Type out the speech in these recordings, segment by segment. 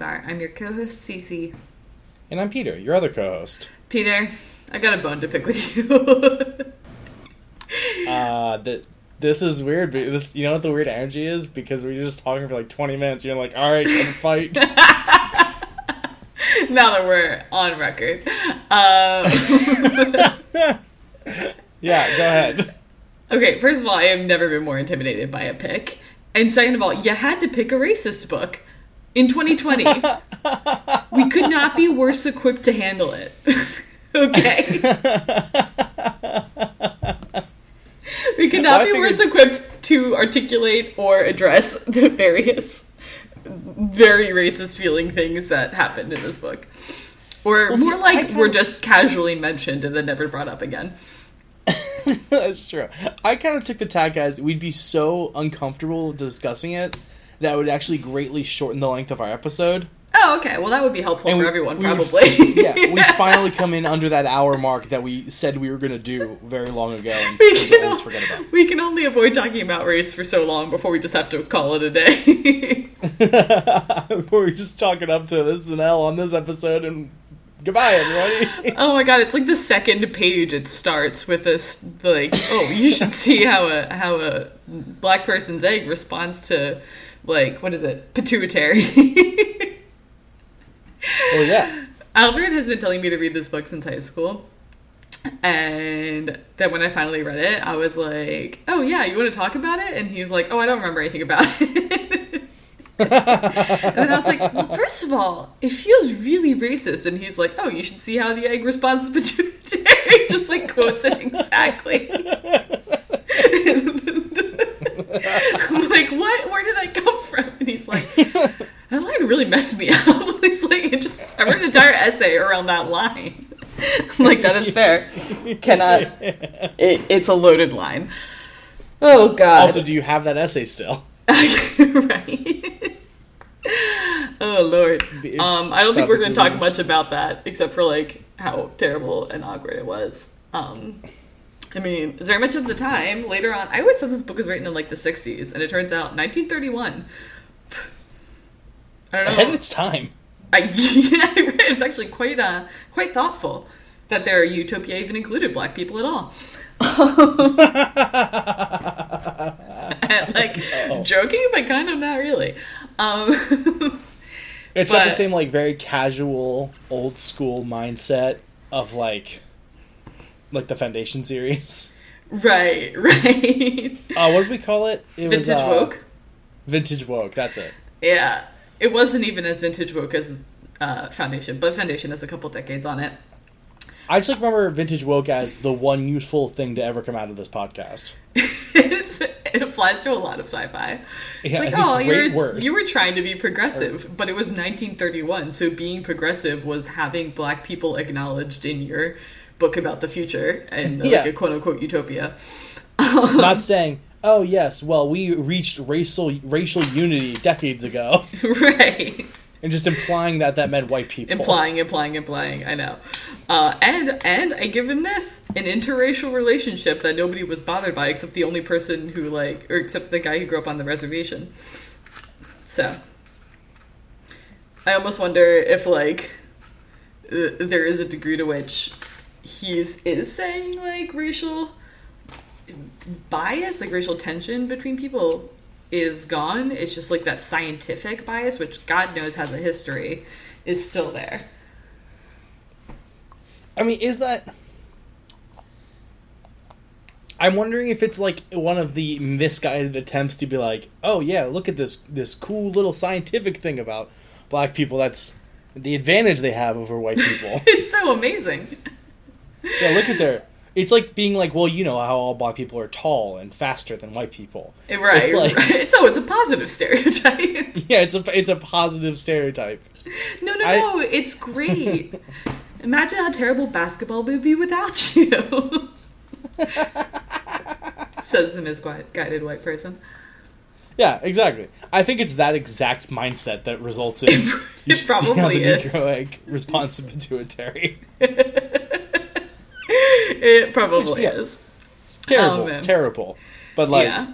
Sidebar. I'm your co-host Cece. And I'm Peter, your other co-host. Peter, I got a bone to pick with you. uh, that this is weird. But this, you know what the weird energy is because we are just talking for like 20 minutes. You're like, all right, fight. now that we're on record. Um... yeah, go ahead. Okay, first of all, I have never been more intimidated by a pick. And second of all, you had to pick a racist book in 2020. we could not be worse equipped to handle it. okay. we could not well, be worse equipped to articulate or address the various very racist feeling things that happened in this book. Or well, more see, like were just casually mentioned and then never brought up again. That's true. I kind of took the tack as we'd be so uncomfortable discussing it that would actually greatly shorten the length of our episode. Oh, okay. Well, that would be helpful and for we, everyone, we probably. yeah, we finally come in under that hour mark that we said we were going to do very long ago, and we can, always forget about. We can only avoid talking about race for so long before we just have to call it a day. before we just chalk it up to this is an L on this episode, and Goodbye, everybody. oh my god, it's like the second page. It starts with this like, oh, you should see how a how a black person's egg responds to like what is it, pituitary. oh yeah. Albert has been telling me to read this book since high school. And then when I finally read it, I was like, "Oh yeah, you want to talk about it?" And he's like, "Oh, I don't remember anything about it." and then I was like, well, first of all, it feels really racist. And he's like, oh, you should see how the egg responds to pituitary. Just like quotes it exactly. I'm like, what? Where did that come from? And he's like, that line really messed me up. he's like, it just, I wrote an entire essay around that line. I'm like, that is fair. Cannot, it, it's a loaded line. Oh, God. Also, do you have that essay still? right. oh lord. Um, I don't think we're going to talk much about that, except for like how terrible and awkward it was. Um, I mean, it's very much of the time. Later on, I always thought this book was written in like the '60s, and it turns out 1931. I don't know. Ahead of its time. I, yeah, it was actually quite uh, quite thoughtful that their utopia even included black people at all. like oh. joking, but kind of not really. Um, it's but, got the same like very casual, old school mindset of like, like the Foundation series. Right, right. Uh, what did we call it? It vintage was uh, woke. Vintage woke. That's it. Yeah, it wasn't even as vintage woke as uh, Foundation, but Foundation has a couple decades on it. I just like remember vintage woke as the one useful thing to ever come out of this podcast. it applies to a lot of sci-fi. It's yeah, like, it's oh, you were, you were trying to be progressive, but it was 1931, so being progressive was having black people acknowledged in your book about the future and yeah. like a quote unquote utopia. Not saying, oh yes, well we reached racial racial unity decades ago, right? and just implying that that meant white people. Implying, implying, implying. I know. Uh, and and I give him this an interracial relationship that nobody was bothered by except the only person who like, or except the guy who grew up on the reservation. So, I almost wonder if like uh, there is a degree to which he's is saying like racial bias, like racial tension between people is gone. It's just like that scientific bias, which God knows has a history, is still there. I mean, is that. I'm wondering if it's like one of the misguided attempts to be like, oh yeah, look at this this cool little scientific thing about black people. That's the advantage they have over white people. it's so amazing. Yeah, look at their it's like being like, well, you know how all black people are tall and faster than white people, eh, right? It's like, right. so it's a positive stereotype. yeah, it's a it's a positive stereotype. No, no, I, no, it's great. Imagine how terrible basketball would be without you. Says the misguided white person. Yeah, exactly. I think it's that exact mindset that results in it probably is. Negro egg response to pituitary it probably yeah. is. Terrible, um, terrible. But like, yeah.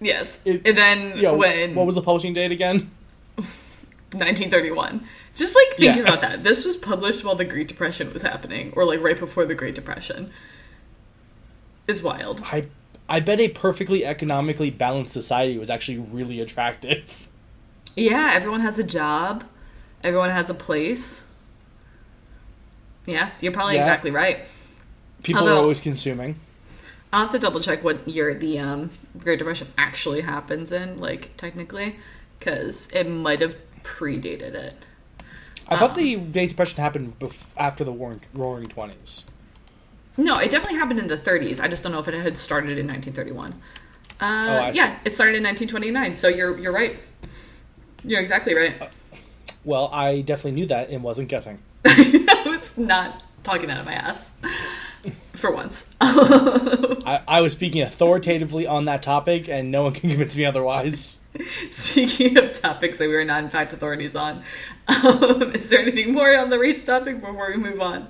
Yes, it, and then you know, when what was the publishing date again? 1931. Just like thinking Yeah. about that. This was published while the Great Depression was happening, or like right before the Great Depression. It's wild. I I bet a perfectly economically balanced society was actually really attractive. Yeah, everyone has a job. Everyone has a place. Yeah, you're probably Yeah. exactly right. People Although- are always consuming. I'll have to double check what year the um, Great Depression actually happens in, like technically, because it might have predated it. I Um, thought the Great Depression happened bef- after the Roaring, roaring Twenties. No, it definitely happened in the 30s. I just don't know if it had started in 1931. Uh, Oh, I see. yeah, it started in 1929. So you're you're right. You're exactly right. Well, I definitely knew that and wasn't guessing. Was not talking out of my ass for once. I, I was speaking authoritatively on that topic, and no one can convince me otherwise. Speaking of topics that we are not in fact authorities on, um, is there anything more on the race topic before we move on?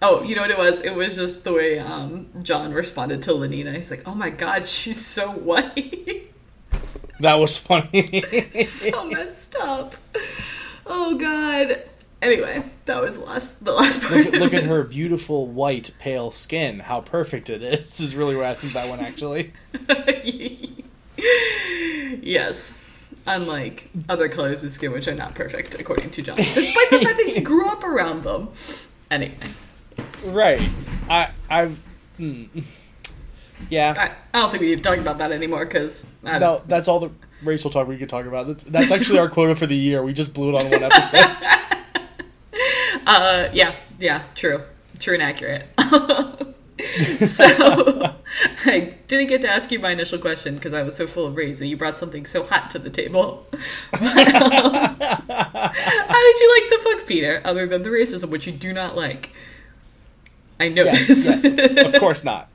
Oh, you know what it was? It was just the way um, John responded to Lenina. He's like, "Oh my god, she's so white, That was funny. so messed up." Oh god. Anyway, that was the last the last part. look, at, look at her beautiful white pale skin. How perfect it is. Is really where I think that one actually. yes. Unlike other colors of skin, which are not perfect, according to John, despite the fact that he grew up around them. Anyway, Right. I I. Mm. Yeah. I, I don't think we need to talk about that anymore because No, that's all the racial talk we could talk about. That's, that's actually our quota for the year. We just blew it on one episode. Uh, yeah, yeah, true, true and accurate. so, I didn't get to ask you my initial question because I was so full of rage that you brought something so hot to the table. But, um, how did you like the book, Peter? Other than the racism, which you do not like. I know yes, yes, of course not.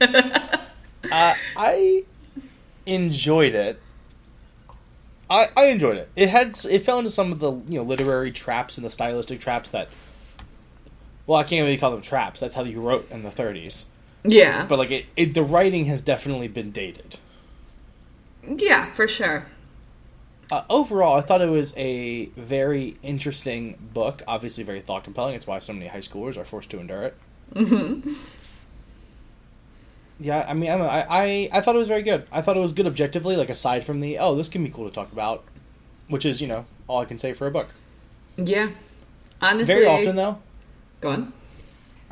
uh, I enjoyed it. I, I enjoyed it. It had it fell into some of the you know literary traps and the stylistic traps that. Well, I can't really call them traps. That's how you wrote in the 30s. yeah, But like it, it the writing has definitely been dated. yeah, for sure. Uh, overall, I thought it was a very interesting book. Obviously, very thought compelling. It's why so many high schoolers are forced to endure it. Mm-hmm. Yeah, I mean, I don't know. I, I, I thought it was very good. I thought it was good objectively, like aside from the oh, this can be cool to talk about, which is you know all I can say for a book. Yeah, honestly, Very often though, Go on.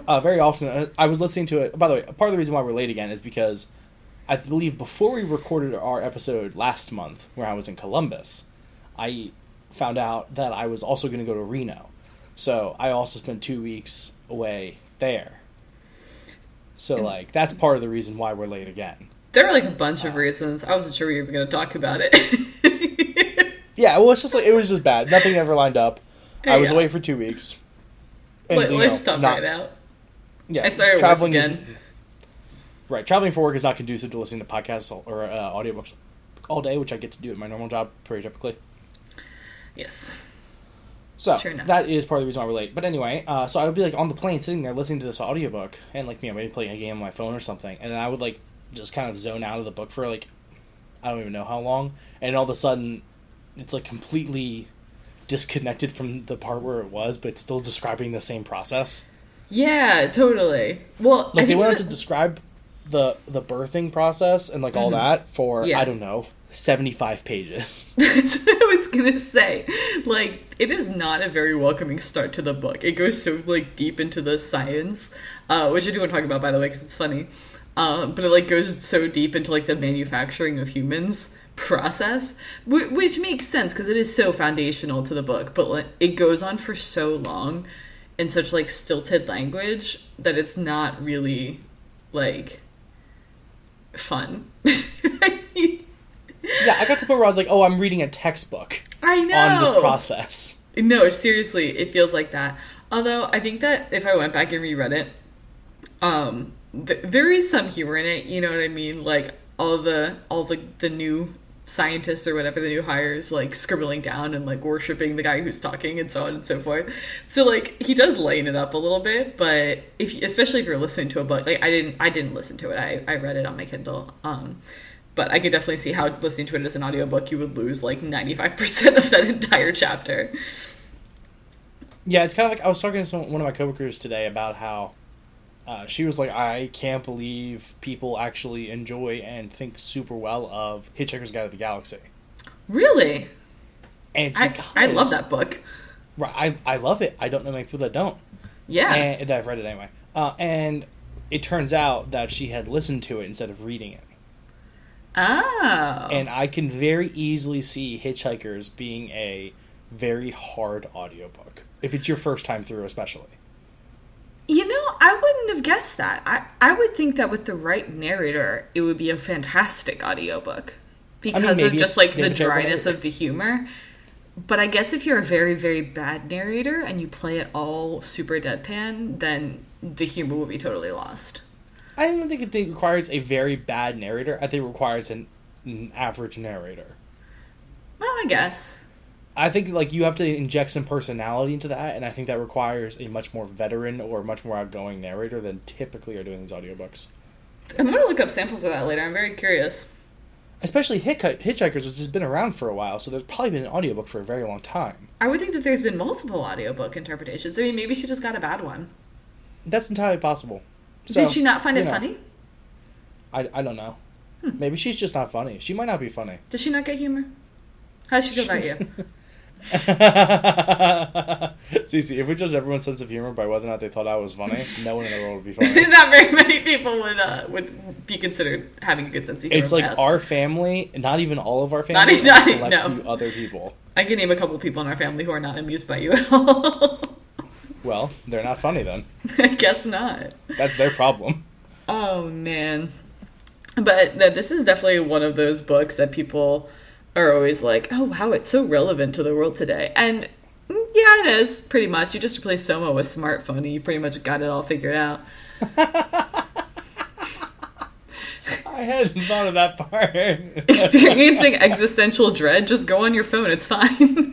uh, very often uh, I was listening to it. By the way, part of the reason why we're late again is because I believe before we recorded our episode last month, where I was in Columbus, I found out that I was also going to go to Reno, so I also spent two weeks away there. So like that's part of the reason why we're late again. There were like a bunch of reasons. I wasn't sure we were going to talk about it. Yeah, well, it's just like it was just bad. Nothing ever lined up. I was Yeah. away for two weeks. And, Let, let's stop not- right out. Yeah, I started work traveling is- again. right, traveling for work is not conducive to listening to podcasts or uh, audiobooks all day, which I get to do at my normal job pretty typically. Yes. So Sure that is part of the reason why we're late. But anyway, uh, so I would be like on the plane, sitting there listening to this audiobook, and like you know maybe playing a game on my phone or something, and then I would like just kind of zone out of the book for like I don't even know how long, and all of a sudden it's like completely disconnected from the part where it was, but it's still describing the same process. Yeah, totally. Well, I Like they went on that- to describe the the birthing process and like all that for Mm-hmm. Yeah. I don't know seventy five pages. I was gonna say. Like, it is not a very welcoming start to the book. It goes so like deep into the science, uh, which I do want to talk about by the way because it's funny. Um, but it like goes so deep into like the manufacturing of humans process, wh- which makes sense because it is so foundational to the book. But like, it goes on for so long in such like stilted language that it's not really like fun. yeah, I got to the point where I was like, oh, I'm reading a textbook I know on this process. No, seriously, it feels like that. Although I think that if I went back and reread it, um, th- there is some humor in it. You know what I mean? Like all the all the the new scientists or whatever the new hires like scribbling down and like worshiping the guy who's talking and so on and so forth. So like he does lighten it up a little bit, but if especially if you're listening to a book, like I didn't I didn't listen to it. I I read it on my Kindle. Um, but I could definitely see how listening to it as an audiobook, you would lose like 95% of that entire chapter. Yeah, it's kind of like I was talking to some, one of my coworkers today about how uh, she was like, I can't believe people actually enjoy and think super well of Hitchhiker's Guide to the Galaxy. Really? And I, I love that book. Right, I, I love it. I don't know many people that don't. Yeah. And that I've read it anyway. Uh, and it turns out that she had listened to it instead of reading it. Oh. And I can very easily see Hitchhikers being a very hard audiobook. If it's your first time through, especially. You know, I wouldn't have guessed that. I, I would think that with the right narrator, it would be a fantastic audiobook because of just like the have a terrible dryness of the humor. But I guess if you're a very, very bad narrator and you play it all super deadpan, then the humor will be totally lost. I don't think it requires a very bad narrator. I think it requires an, an average narrator. Well, I guess. I think like you have to inject some personality into that, and I think that requires a much more veteran or much more outgoing narrator than typically are doing these audiobooks. I'm going to look up samples of that later. I'm very curious. Especially Hitch- Hitchhikers, which has been around for a while, so there's probably been an audiobook for a very long time. I would think that there's been multiple audiobook interpretations. I mean, maybe she just got a bad one. That's entirely possible. So, Did she not find it know, funny? I, I don't know. Hmm. Maybe she's just not funny. She might not be funny. Did she not get humor? How does she feel about you? Cece, if we judged everyone's sense of humor by whether or not they thought I was funny, no one in the world would be funny. Not very many people would uh, would be considered having a good sense of humor. It's like past. our family, not even all of our family, a not- select no. few other people. I can name a couple people in our family who are not amused by you at all. Well, they're not funny then. I guess not. That's their problem. Oh man. But no, this is definitely one of those books that people are always like, "Oh wow, it's so relevant to the world today." And mm, yeah, it is pretty much. You just replace Soma with smartphone, and you pretty much got it all figured out. I hadn't thought of that part. Experiencing existential dread, just go on your phone. It's fine.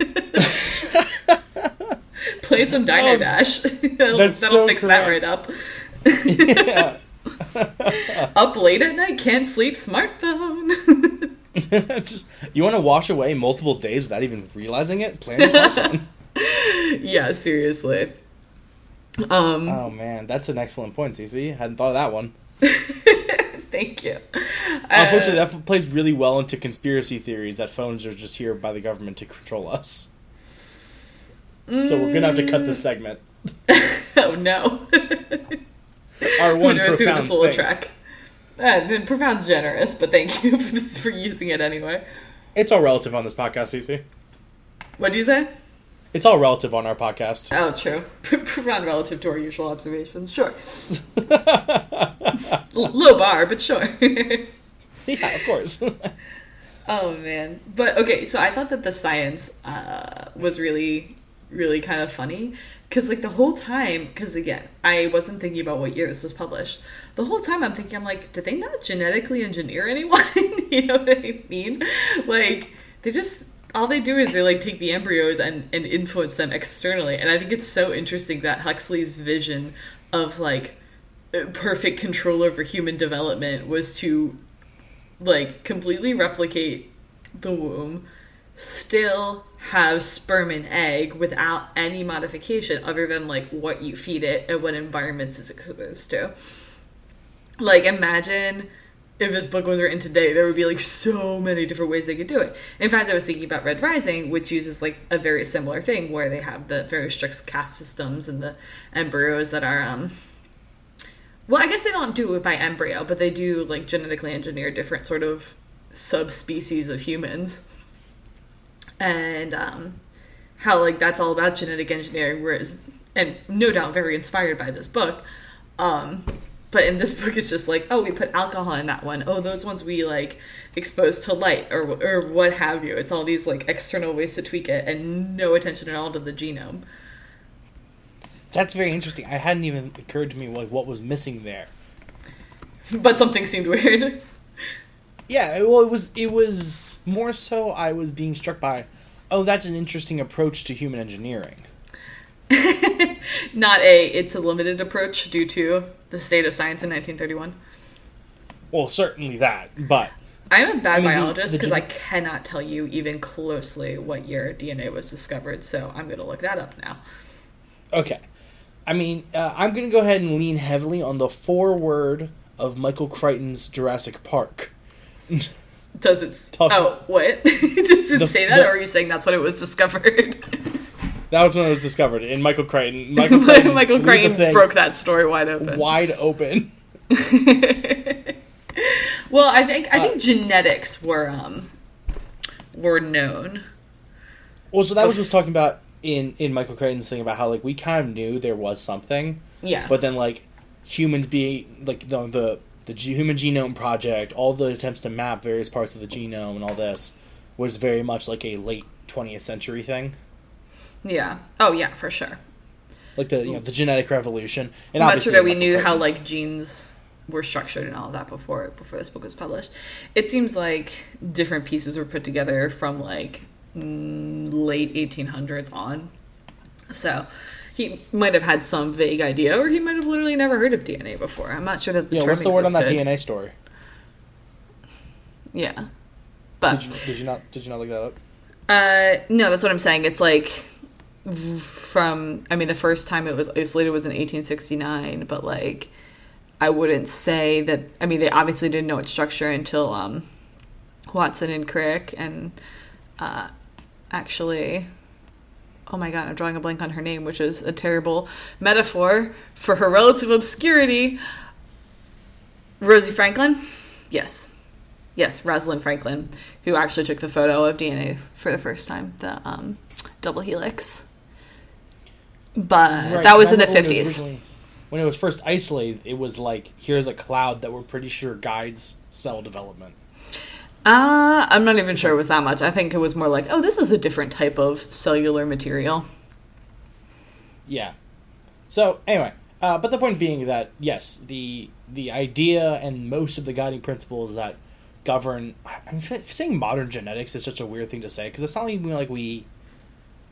Play some Diner Oh, Dash. that'll that'll so fix that right up. yeah. Up late at night, can't sleep. Smartphone. Just you want to wash away multiple days without even realizing it? Plan smartphone. yeah, seriously. Um, oh man, that's an excellent point, Cece. Hadn't thought of that one. thank you. Unfortunately, Uh, that plays really well into conspiracy theories that phones are just here by the government to control us. So we're gonna have to cut this segment. oh no. Our Who one knows who profound this will attract? Uh, profound's generous, but thank you for, this, for using it anyway. It's all relative on this podcast, Cece. What do you say? It's all relative on our podcast. Oh, true. Profound relative to our usual observations. Sure. Low bar, but sure. yeah, of course. Oh man, but okay. So I thought that the science uh, was really, really kind of funny because like the whole time, because again, I wasn't thinking about what year this was published. The whole time I'm thinking, I'm like, did they not genetically engineer anyone? you know what I mean? Like they just all they do is they like take the embryos and and influence them externally. And I think it's so interesting that Huxley's vision of like uh, perfect control over human development was to like completely replicate the womb, still have sperm and egg without any modification other than like what you feed it and what environments it's exposed to. Like imagine if this book was written today, there would be like so many different ways they could do it. In fact, I was thinking about Red Rising, which uses like a very similar thing where they have the very strict caste systems and the embryos that are um well, I guess they don't do it by embryo, but they do like genetically engineer different sort of subspecies of humans. And um, how like that's all about genetic engineering, whereas and no doubt very inspired by this book. Um, but in this book, it's just like, oh, we put alcohol in that one. Oh, those ones we like exposed to light or or what have you. It's all these like external ways to tweak it, and no attention at all to the genome. That's very interesting. I hadn't even occurred to me like what was missing there. But something seemed weird. Yeah, well, it was it was more so I was being struck by, oh, that's an interesting approach to human engineering. Not a it's a limited approach due to the state of science in 1931. Well, certainly that, but I'm a bad I mean, biologist because gen- I cannot tell you even closely what year DNA was discovered, so I'm going to look that up now. Okay. I mean, uh, I'm going to go ahead and lean heavily on the foreword of Michael Crichton's Jurassic Park. Does it? Talk- oh, what? Does it The- say that, the- or are you saying that's when it was discovered? That was when it was discovered in Michael Crichton. Michael Crichton, Michael Crichton broke that story wide open. wide open. well, I think I think Uh, genetics were um were known. Well, so that was just talking about in in Michael Crichton's thing about how like we kind of knew there was something, Yeah, but then like humans being like the the the G- Human Genome Project, all the attempts to map various parts of the genome and all this was very much like a late 20th century thing, yeah. Oh, yeah, for sure. like the you know the genetic revolution. And I'm not obviously sure that we knew how like genes were structured and all of that before before this book was published. It seems like different pieces were put together from like mm, late 1800s on. So he might have had some vague idea, or he might have literally never heard of DNA before. I'm not sure that the yeah. term What's the word on that. DNA story? Yeah, but Did you did you not did you not look that up? Uh, no, that's what I'm saying. It's like from. I mean, the first time it was isolated was in 1869, but like, I wouldn't say that. I mean, they obviously didn't know its structure until um, Watson and Crick, and uh, actually. Oh my god, I'm drawing a blank on her name, which is a terrible metaphor for her relative obscurity. Rosie Franklin? Yes. Yes, Rosalind Franklin, who actually took the photo of DNA for the first time, the um, double helix. But Right, that was in the remember when it was 50s. When it was first isolated, it was like here's a cloud that we're pretty sure guides cell development. Uh, I'm not even sure it was that much. I think it was more like, oh, this is a different type of cellular material. Yeah. So anyway, uh, but the point being that yes, the the idea and most of the guiding principles that govern. I'm saying modern genetics is such a weird thing to say because it's not even like we.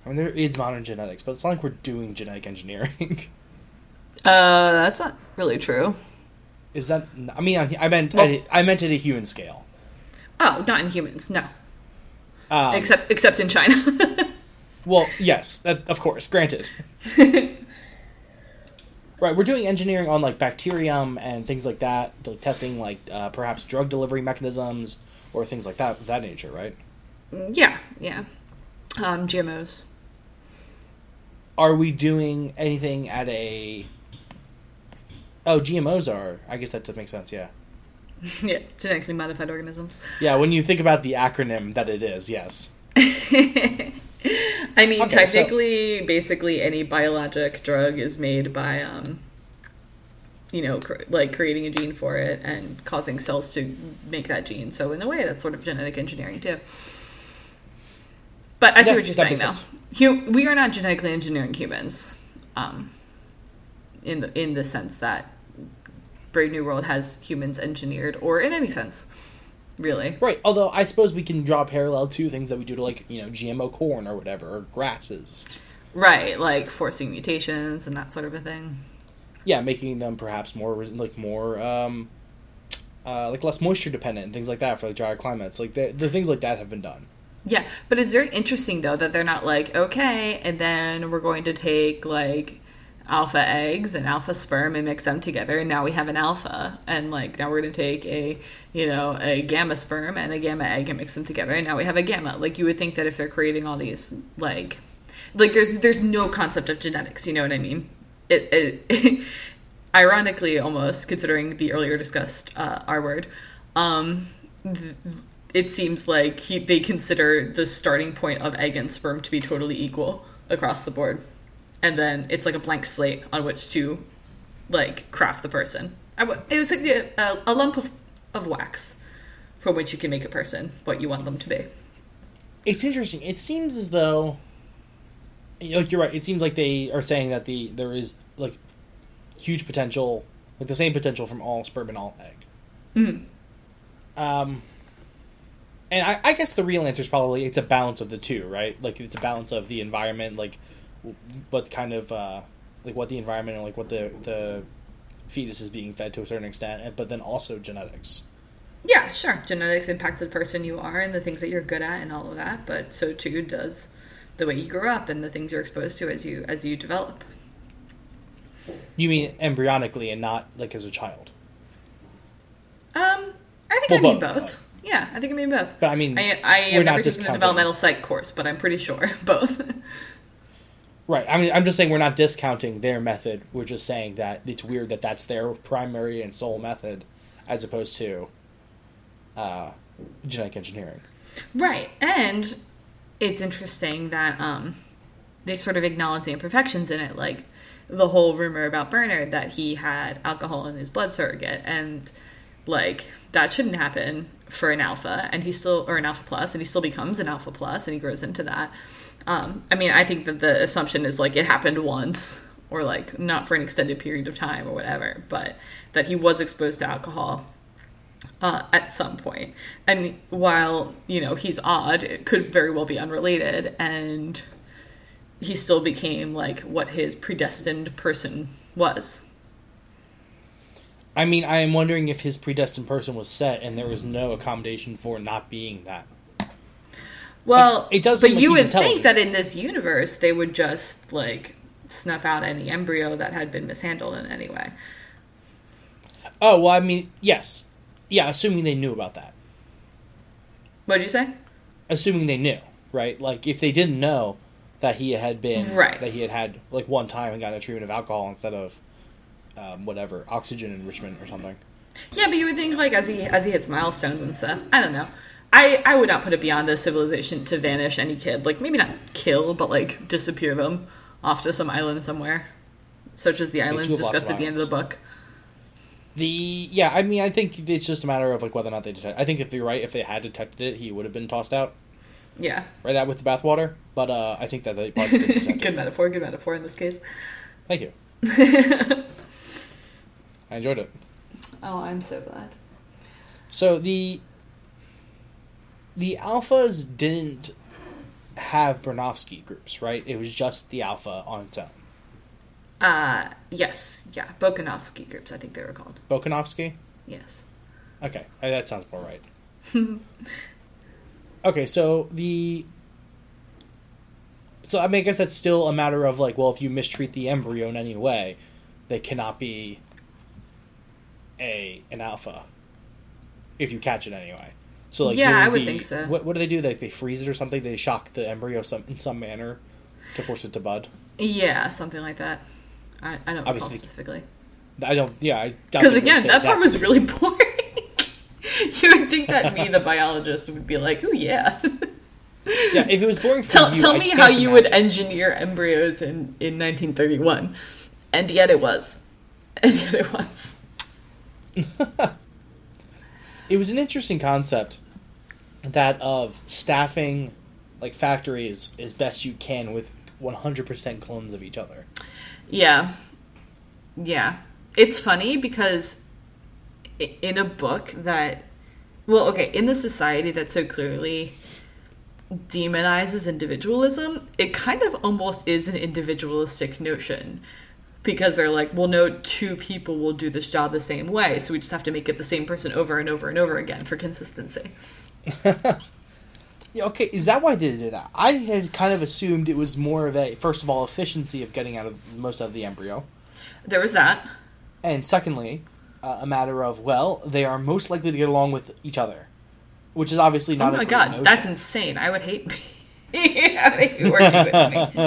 I mean, there is modern genetics, but it's not like we're doing genetic engineering. Uh, that's not really true. is that? I mean, I meant Well- I, I meant at a human scale. Oh, not in humans, no. Um, except except in China. Well, yes, that, of course, granted. right, we're doing engineering on like bacterium and things like that, like testing like uh, perhaps drug delivery mechanisms or things like that of that nature, right? yeah, yeah. Um, GMOs. Are we doing anything at a? Oh, GMOs are. I guess that does make sense. Yeah, yeah, genetically modified organisms. yeah. When you think about the acronym that it is, yes. I mean, Okay, so- technically, basically any biologic drug is made by, um, you know, cr- like creating a gene for it and causing cells to make that gene. So in a way, that's sort of genetic engineering too. But I see Yeah, what you're saying now. sense. We are not genetically engineering humans, um, in the in the sense that Brave New World has humans engineered, or in any sense, really. Right. Although I suppose we can draw a parallel to things that we do to like you know GMO corn or whatever or grasses. Right, like forcing mutations and that sort of a thing. yeah, making them perhaps more like more um, uh, like less moisture dependent and things like that for like drier climates. Like the, the things like that have been done. Yeah, but it's very interesting though that they're not like, okay, and then we're going to take like alpha eggs and alpha sperm and mix them together and now we have an alpha. And like now we're going to take a you know a gamma sperm and a gamma egg and mix them together and now we have a gamma. Like you would think that if they're creating all these like like there's there's no concept of genetics you know what i mean? It, it ironically almost considering the earlier discussed uh, r word um th- it seems like he, they consider the starting point of egg and sperm to be totally equal across the board and then it's like a blank slate on which to like craft the person I w- it was like the, a, a lump of, of wax from which you can make a person what you want them to be It's interesting. It seems as though, like you're right. It seems like they are saying that the there is like huge potential, like the same potential from all sperm and all egg. Mhm. Um, and I, I guess the real answer is probably it's a balance of the two, right? Like it's a balance of the environment, like what kind of uh, like what the environment and like what the the fetus is being fed to a certain extent, but then also genetics. Yeah, sure. Genetics impact the person you are and the things that you're good at and all of that, but so too does the way you grew up and the things you're exposed to as you as you develop. You mean embryonically and not like as a child? Um, I think Well, I mean both. both. Yeah, I think I mean both. But I mean, I, I not never taken a developmental psych course, but I'm pretty sure both. Right. I mean, I'm just saying we're not discounting their method. We're just saying that it's weird that that's their primary and sole method, as opposed to uh, genetic engineering. right, and it's interesting that um, they sort of acknowledge the imperfections in it, like the whole rumor about Bernard that he had alcohol in his blood surrogate, and like that shouldn't happen for an alpha, and he still or an alpha plus, and he still becomes an alpha plus, and he grows into that. Um, I mean, I think that the assumption is like it happened once, or like not for an extended period of time, or whatever, but that he was exposed to alcohol uh, at some point. And while you know he's odd, it could very well be unrelated, and he still became like what his predestined person was. I mean, I am wondering if his predestined person was set and there was no accommodation for not being that. Well, it does but like you would think that in this universe they would just like snuff out any embryo that had been mishandled in any way. Oh, well, I mean, yes. Yeah, assuming they knew about that. What'd you say? Assuming they knew, right? Like, if they didn't know that he had been, Right. that he had had, like, one time and gotten a treatment of alcohol instead of, um, whatever, oxygen enrichment or something. Yeah, but you would think like as he as he hits milestones and stuff. I don't know. I I would not put it beyond this civilization to vanish any kid. Like maybe not kill, but like disappear them off to some island somewhere, such as the islands do have lots discussed at the end of the book. The yeah, I mean, I think it's just a matter of like whether or not they detect. I think if you're right, if they had detected it, he would have been tossed out Yeah, right out with the bathwater. But uh, I think that they probably did detect it. good metaphor. Good metaphor in this case. Thank you. I enjoyed it. Oh, I'm so glad. So the the alphas didn't have Bernovsky groups, right? It was just the alpha on its own. Uh, yes, yeah, Bokanovsky groups. I think they were called. Bokanovsky. Yes. Okay, uh, that sounds more right. okay, so the so I mean, I guess that's still a matter of like, well, if you mistreat the embryo in any way, they cannot be a an alpha if you catch it anyway. So like, Yeah, I would the- think so. What, what do they do? Like they freeze it or something? They shock the embryo some in some manner to force it to bud. Yeah, something like that. I, I don't Obviously- specifically. I don't. Yeah, I Because again, that part was really boring. you would think that me, the biologist, would be like, "Oh yeah." yeah. If it was boring for tell you, tell me how you would engineer embryos in in 1931, and yet it was, and yet it was. it was an interesting concept that of staffing like factories as best you can with 100% clones of each other Yeah, yeah. It's funny because in a book that, well, okay, in the society that so clearly demonizes individualism, it kind of almost is an individualistic notion. Because they're like, well, no two people will do this job the same way, so we just have to make it the same person over and over and over again for consistency. yeah, okay is that why they did that i had kind of assumed it was more of a first of all efficiency of getting out of most of the embryo There was that. and secondly uh, a matter of well they are most likely to get along with each other which is obviously Oh not a my god, notion. that's insane. I would hate I would hate working with me.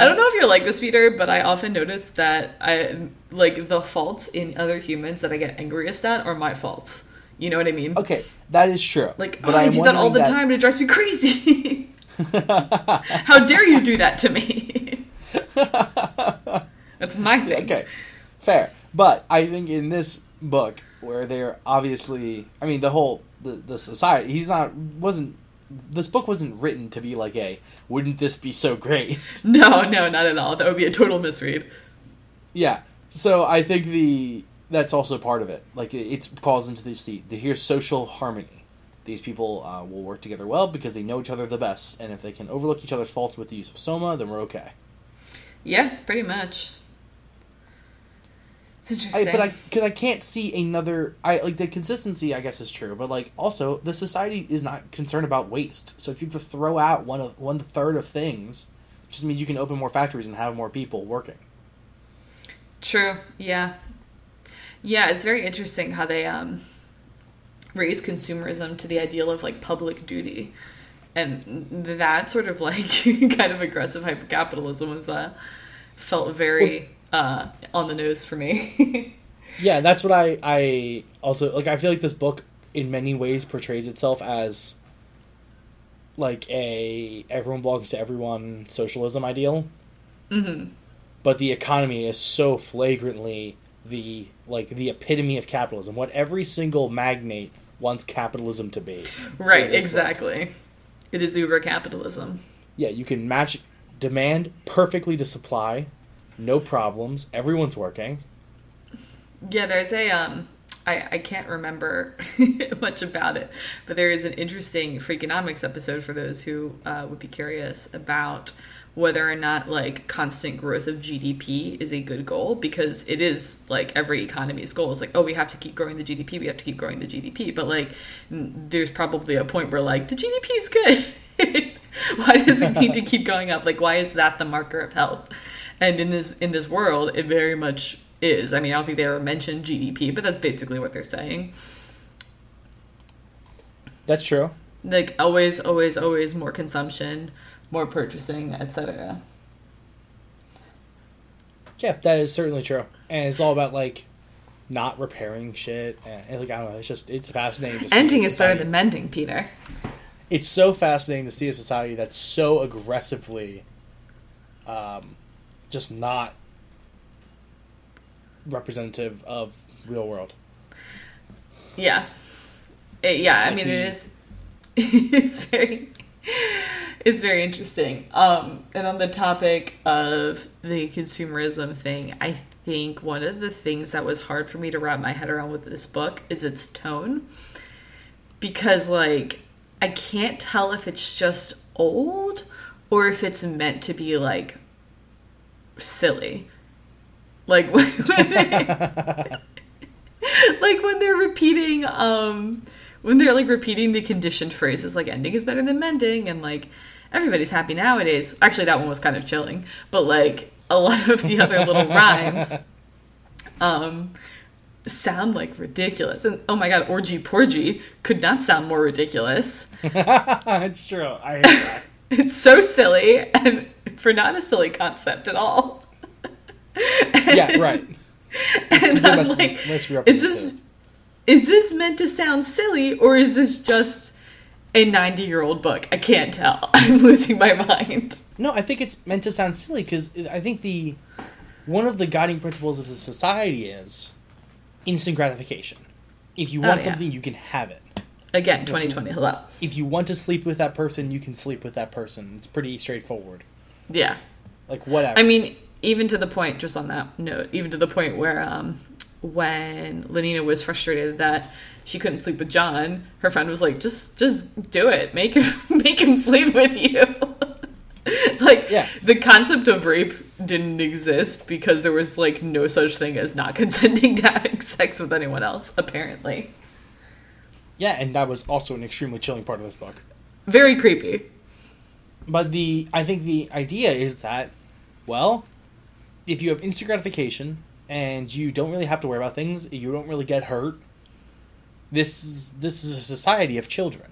I don't know if you're like this, Peter, but I often notice that I like the faults in other humans that I get angriest at are my faults. You know what I mean? okay that is true Like, but oh, I do that all the wondering time and it drives me crazy. How dare you do that to me? That's my thing. okay, fair. But I think in this book, where they're obviously, I mean, the whole the the society, he's not wasn't. This book wasn't written to be like a. Wouldn't this be so great? No, no, not at all. That would be a total misread. yeah. So I think the that's also part of it. Like it, it calls into this the, the here's social harmony. These people uh, will work together well because they know each other the best, and if they can overlook each other's faults with the use of soma, then we're okay. Yeah, pretty much. It's interesting. I, but I because I can't see another. I like the consistency. I guess is true, but like also the society is not concerned about waste. So if you throw out one of one third of things, it just means you can open more factories and have more people working. True. Yeah. Yeah, it's very interesting how they um raise consumerism to the ideal of like public duty. And that sort of like kind of aggressive hypercapitalism was uh felt very uh on the nose for me. yeah, that's what I I also like I feel like this book in many ways portrays itself as like a everyone belongs to everyone socialism ideal. Mhm. But the economy is so flagrantly the like the epitome of capitalism. What every single magnate wants capitalism to be. Right, this book. exactly. It is uber capitalism. Yeah, you can match demand perfectly to supply, no problems. Everyone's working. Yeah, there's a um I, I can't remember much about it, but there is an interesting Freakonomics episode for those who uh, would be curious about whether or not like constant growth of GDP is a good goal because it is like every economy's goal is like oh we have to keep growing the GDP we have to keep growing the GDP but like there's probably a point where like the GDP is good why does it need to keep going up like why is that the marker of health and in this in this world it very much is. I mean I don't think they ever mentioned GDP but that's basically what they're saying. That's true. like always always always more consumption more purchasing etc Yeah, that is certainly true. And it's all about like not repairing shit. And, and, like I don't know, it's just it's fascinating to ending is better than mending Peter. It's so fascinating to see a society that's so aggressively um, just not representative of real world. Yeah. It- yeah, I mean it is it's very it's very interesting. Um and on the topic of the consumerism thing, I think one of the things that was hard for me to wrap my head around with this book is its tone. Because like I can't tell if it's just old or if it's meant to be like silly. Like when they, like when they're repeating um when they're like repeating the conditioned phrases like ending is better than mending and like everybody's happy nowadays actually that one was kind of chilling but like a lot of the other little rhymes um sound like ridiculous and oh my god orgy porgy could not sound more ridiculous it's true. I hate that. it's so silly and for not a silly concept at all yeah, right. and I'm must- like, be is this is this meant to sound silly or is this just a 90 year old book? I can't tell. I'm losing my mind. No, I think it's meant to sound silly because I think the one of the guiding principles of the society is instant gratification. If you Oh, want yeah. something, you can have it. Again, 2020. Hello. If you want to sleep with that person, you can sleep with that person. It's pretty straightforward. Yeah. Like whatever. I mean, even to the point, just on that note, even to the point where um, when Lenina was frustrated that she couldn't sleep with John, her friend was like, "Just, just do it. Make him, make him sleep with you." like, Yeah. the concept of rape didn't exist because there was like no such thing as not consenting to having sex with anyone else. Apparently, yeah, and that was also an extremely chilling part of this book. very creepy. But the I think the idea is that, well, if you have instant gratification and you don't really have to worry about things, you don't really get hurt. This is this is a society of children,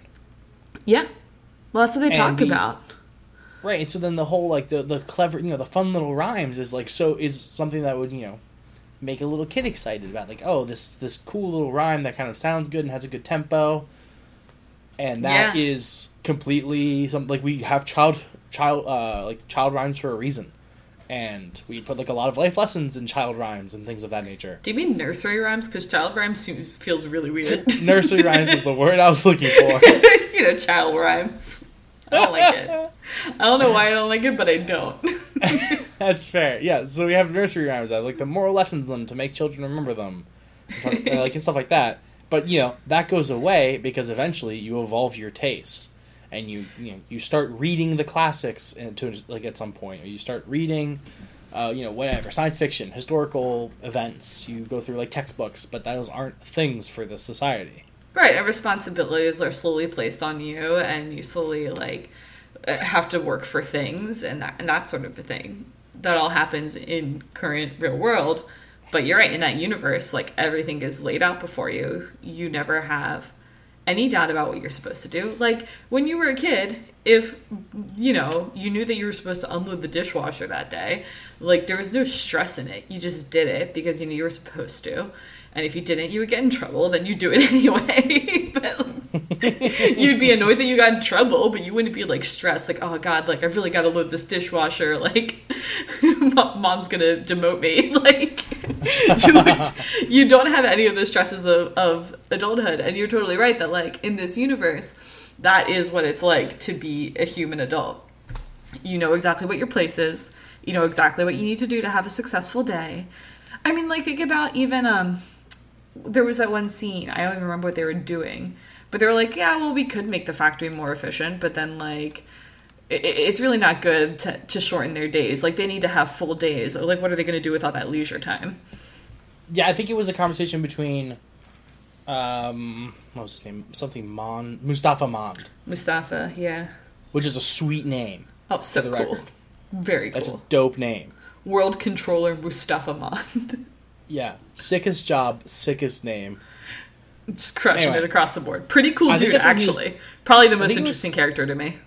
Yeah. Well, that's what they And talk the- about. right? And so then the whole like the the clever you know the fun little rhymes is like so is something that would you know make a little kid excited about like oh this this cool little rhyme that kind of sounds good and has a good tempo, and that Yeah. is completely something like we have child child uh like child rhymes for a reason. And we put like a lot of life lessons in child rhymes and things of that nature. Do you mean nursery rhymes? Because child rhymes seems, feels really weird. Nursery rhymes is the word I was looking for. you know, child rhymes. I don't like it. I don't know why I don't like it, but I don't. That's fair. Yeah, so we have nursery rhymes that like the moral lessons in them to make children remember them, like and stuff like that. But you know that goes away because eventually you evolve your tastes, and you you know you start reading the classics to like at some point, or you start reading uh, you know, whatever, science fiction, historical events. You go through like textbooks, but those aren't things for the society. Right, and responsibilities are slowly placed on you, and you slowly like have to work for things and that and that sort of a thing. That all happens in current real world, but you're right in that universe. Like everything is laid out before you. You never have any doubt about what you're supposed to do. Like when you were a kid, if you know you knew that you were supposed to unload the dishwasher that day, like there was no stress in it. You just did it because you knew you were supposed to. And if you didn't, you would get in trouble. Then you'd do it anyway. but you'd be annoyed that you got in trouble, but you wouldn't be like stressed, like, oh god, like I've really got to load this dishwasher. Like, mom's gonna demote me. Like, you, would, you don't have any of the stresses of, of adulthood. And you're totally right that like in this universe, that is what it's like to be a human adult. You know exactly what your place is. You know exactly what you need to do to have a successful day. I mean, like think about even um there was that one scene i don't even remember what they were doing but they were like yeah well we could make the factory more efficient but then like it, it's really not good to, to shorten their days like they need to have full days like what are they going to do with all that leisure time Yeah, I think it was the conversation between, um, what was his name? Something Mon Mustafa Mond, mustafa yeah which is a sweet name. oh so cool record. very cool. That's a dope name. world controller mustafa mond Yeah, sickest job, sickest name. just crushing Anyway. it across the board pretty cool I dude he was- actually probably the most it was- interesting character to me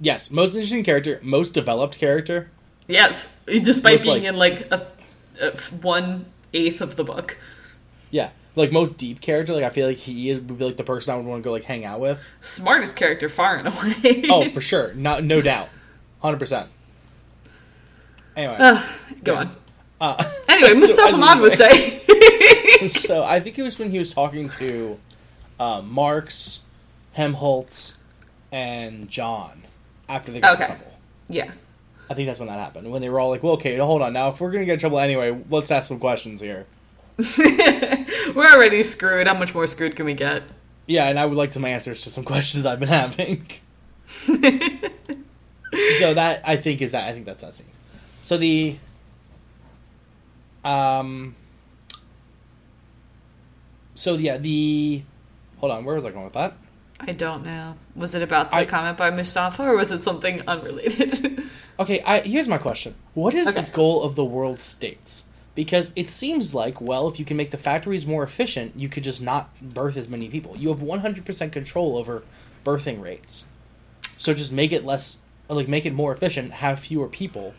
Yes, most interesting character, most developed character. yes despite Most, being like- in like a, a one eighth of the book Yeah, like most deep character. Like I feel like he is, would be like the person I would want to go like hang out with. smartest character far and away. Oh, for sure, not no doubt, hundred percent. Anyway, Ugh, go Yeah. on. Uh, Anyway, Mustafa as Ahmad was saying. so I think it was when he was talking to uh, Marx, Helmholtz, and John after they got Okay. in trouble. yeah. I think that's when that happened. When they were all like, "Well, okay, hold on. Now, if we're gonna get in trouble anyway, let's ask some questions here." We're already screwed. How much more screwed can we get? Yeah, and I would like some answers to some questions I've been having. so that I think is that I think that's that scene. So the um so yeah, the hold on, where was I going with that? I don't know. Was it about the I- comment by Mustafa or was it something unrelated? Okay, I, here's my question. What is the goal of the world states? Because it seems like, well, if you can make the factories more efficient, you could just not birth as many people. You have 100% control over birthing rates. So just make it less, like, make it more efficient, have fewer people,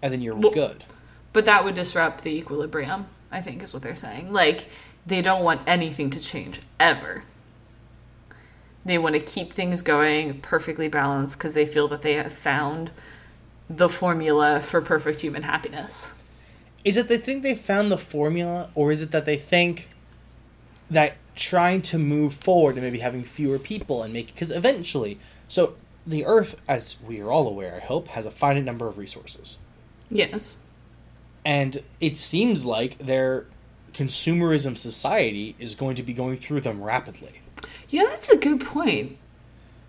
and then you're Well- good. But that would disrupt the equilibrium, I think is what they're saying. Like, they don't want anything to change ever. They want to keep things going perfectly balanced because they feel that they have found the formula for perfect human happiness. Is it they think they found the formula, or is it that they think that trying to move forward and maybe having fewer people and make because eventually, so the Earth, as we are all aware, I hope, has a finite number of resources, Yes. And it seems like their consumerism society is going to be going through them rapidly. Yeah, that's a good point.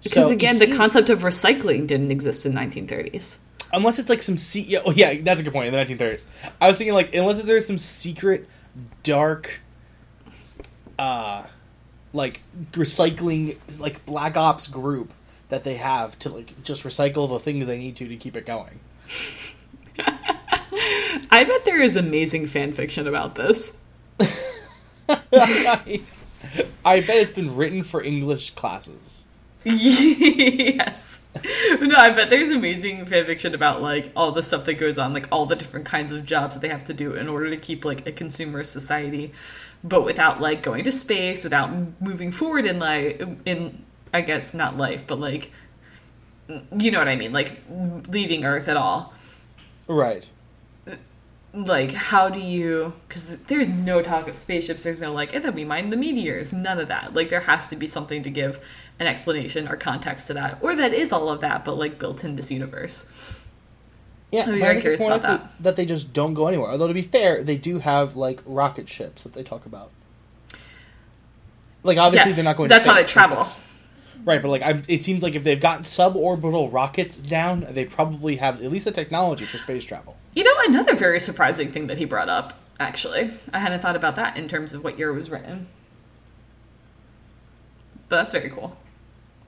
Because So, again, the seems- concept of recycling didn't exist in 1930s. unless it's like some se- yeah, oh, yeah that's a good point in the 1930s i was thinking like unless there's some secret dark uh like recycling like black ops group that they have to like just recycle the things they need to to keep it going I bet there is amazing fan fiction about this. I, I bet it's been written for english classes yes. No, I bet there's amazing fan fiction about like all the stuff that goes on, like all the different kinds of jobs that they have to do in order to keep like a consumer society, but without like going to space, without moving forward in life, in I guess not life, but like you know what I mean, like leaving Earth at all. right like how do you because there's no talk of spaceships there's no like and then we mine the meteors none of that like there has to be something to give an explanation or context to that or that is all of that but like built in this universe yeah I'd be but I very curious about that. that they just don't go anywhere although to be fair they do have like rocket ships that they talk about like obviously yes they're not going to that's to how they travel Right, but like I, it seems like if they've gotten suborbital rockets down, they probably have at least the technology for space travel. You know, another very surprising thing that he brought up, actually. I hadn't thought about that in terms of what year it was written. But that's very cool.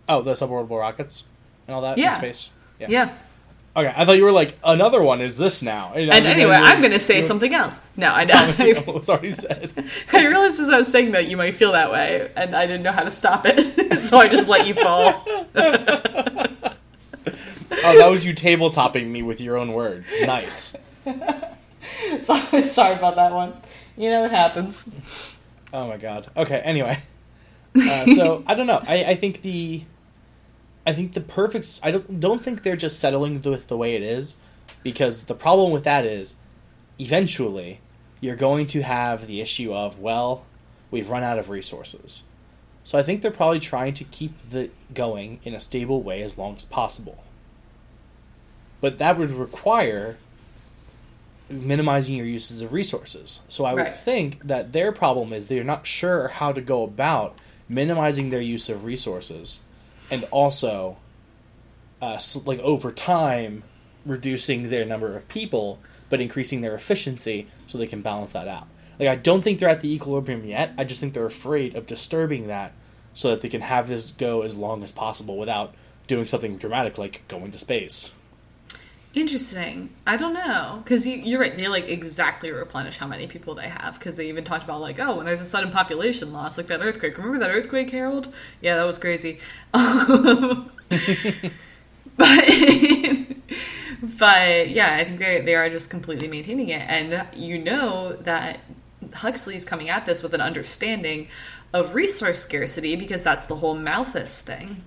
Oh, the suborbital rockets and all that Yeah. in space. Yeah. Yeah. Okay, I thought you were like another one is this now. And, And anyway, I'm going to say something else. No, I know. It was already said. I realized as I was saying that you might feel that way, and I didn't know how to stop it, so I just let you fall. Oh, that was you tabletopping me with your own words. Nice. So- Sorry about that one. You know what happens. Oh my god. Okay. Anyway, uh, so I don't know. I, I think the, I think the perfect. I don't don't think they're just settling with the way it is, because the problem with that is, eventually, you're going to have the issue of well, we've run out of resources. So I think they're probably trying to keep the going in a stable way as long as possible. But that would require minimizing your uses of resources. So I would Right. think that their problem is they're not sure how to go about minimizing their use of resources and also uh, like over time reducing their number of people but increasing their efficiency so they can balance that out. Like I don't think they're at the equilibrium yet. I just think they're afraid of disturbing that so that they can have this go as long as possible without doing something dramatic like going to space. Interesting. I don't know because you, you're right. They like exactly replenish how many people they have because they even talked about like oh when there's a sudden population loss like that earthquake. Remember that earthquake, Harold? Yeah, that was crazy. But but yeah, I think they they are just completely maintaining it, and you know that Huxley's coming at this with an understanding of resource scarcity because that's the whole Malthus thing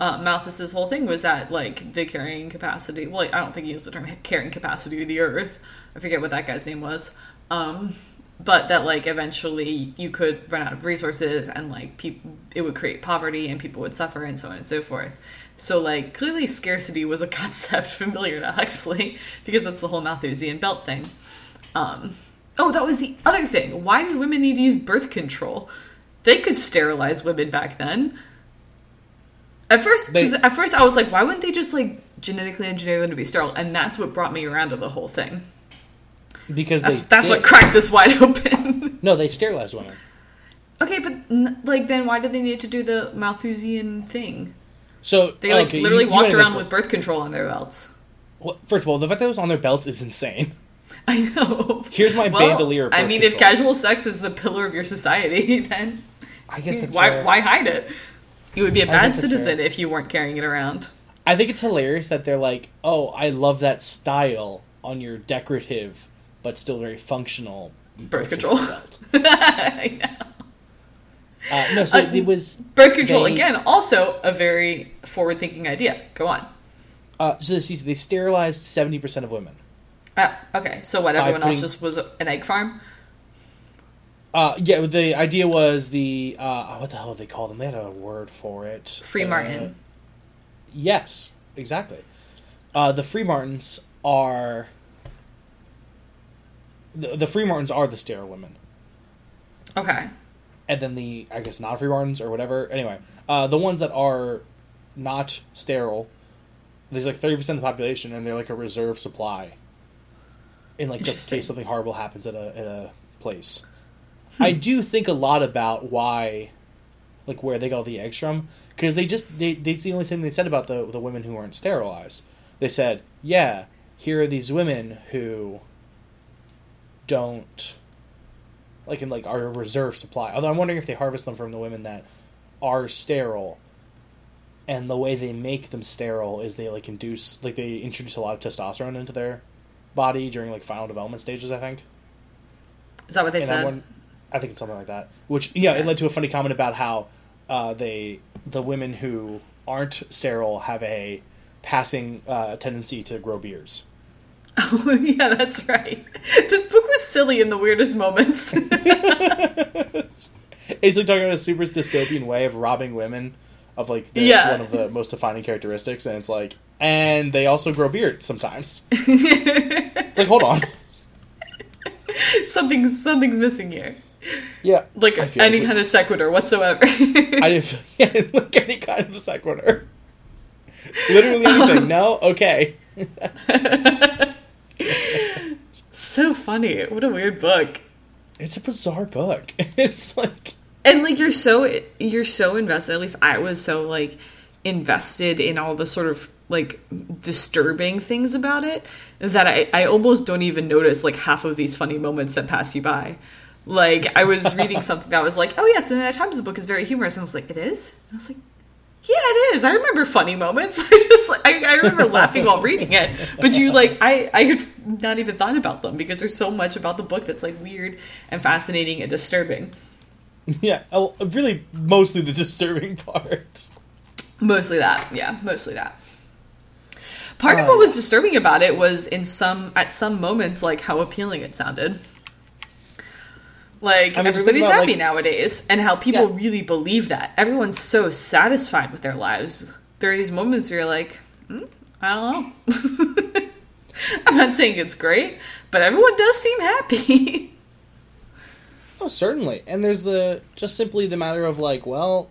uh, Malthus's whole thing was that like the carrying capacity. Well, I don't think he used the term carrying capacity of the Earth. I forget what that guy's name was. Um, but that like eventually you could run out of resources and like it would create poverty and people would suffer and so on and so forth. So like clearly scarcity was a concept familiar to Huxley because that's the whole Malthusian belt thing. Um, oh, that was the other thing. Why did women need to use birth control? They could sterilize women back then. At first, They- at first I was like, why wouldn't they just like genetically engineer them to be sterile? And that's what brought me around to the whole thing. Because That's they that's what cracked this wide open. No, they sterilized women. okay, but like then why did they need to do the Malthusian thing? So They like okay, literally you walked around with birth control on their belts. Well, first of all, the fact that it was on their belts is insane. I know. Here's my well, bandolier I mean, if casual sex is the pillar of your society, then I guess why fair. why hide it? You would be a bad citizen if you weren't carrying it around. I think it's hilarious that they're like, "Oh, I love that style on your decorative, but still very functional Birth control. belt." I know. Uh, no, so Uh, it was. Birth control They- again, also a very forward-thinking idea. Go on. Uh, so this, they sterilized seventy percent of women. Ah, okay, so what? Everyone else just was an egg farm. Uh, yeah, the idea was the uh, what the hell did they call them? They had a word for it. Free Uh, Martin. Yes, exactly. Uh, the Freemartins are the, the Freemartins are the sterile women, Okay. and then the I guess not Freemartins or whatever. Anyway, uh, the ones that are not sterile, there's like thirty percent of the population, and they're like a reserve supply. In like just in case something horrible happens at a at a place. I do think a lot about why, like where they got all the eggs from, because they just they that's the only thing they said about the the women who weren't sterilized. They said, yeah, here are these women who don't like in like are a reserve supply. Although I'm wondering if they harvest them from the women that are sterile. And the way they make them sterile is they like induce like they introduce a lot of testosterone into their body during like final development stages. I think. Is that what they And said? I think it's something like that. Which yeah, it led to a funny comment about how uh, they the women who aren't sterile have a passing uh, tendency to grow beards. Oh, yeah, that's right. This book was silly in the weirdest moments. It's like talking about a super dystopian way of robbing women of like the, Yeah. one of the most defining characteristics, and it's like, and they also grow beards sometimes. It's like, hold on, something's something's missing here. Yeah, Like any like- kind of sequitur whatsoever. I didn't yeah, like any kind of sequitur. Literally anything. No, okay. so funny. What a weird book. It's a bizarre book. It's like and like you're so you're so invested at least i was so like invested in all the sort of like disturbing things about it that i i almost don't even notice like half of these funny moments that pass you by like i was reading something that was like oh yes the night times book is very humorous and i was like it is and i was like yeah it is i remember funny moments i just like I, I remember laughing while reading it but you like i i had not even thought about them because there's so much about the book that's like weird and fascinating and disturbing yeah, oh, really mostly the disturbing part. Mostly that, yeah, mostly that. Part of what uh, was disturbing about it was in some at some moments like how appealing it sounded. Like I mean, everybody's about, happy like- nowadays, and how people Yeah. really believe that. Everyone's so satisfied with their lives. There are these moments where you're like, hmm, I don't know. I'm not saying it's great, but everyone does seem happy. Oh, certainly. And there's the just simply the matter of like, well,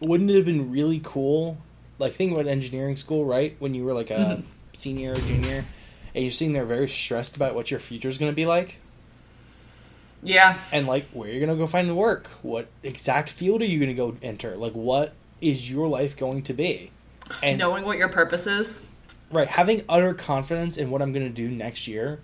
wouldn't it have been really cool? Like, think about engineering school, right? When you were like a senior or junior, and you're sitting there very stressed about what your future is going to be like, yeah, and like where are you're going to go find work, what exact field are you going to go enter? Like, what is your life going to be? And knowing what your purpose is. right, having utter confidence in what I'm going to do next year.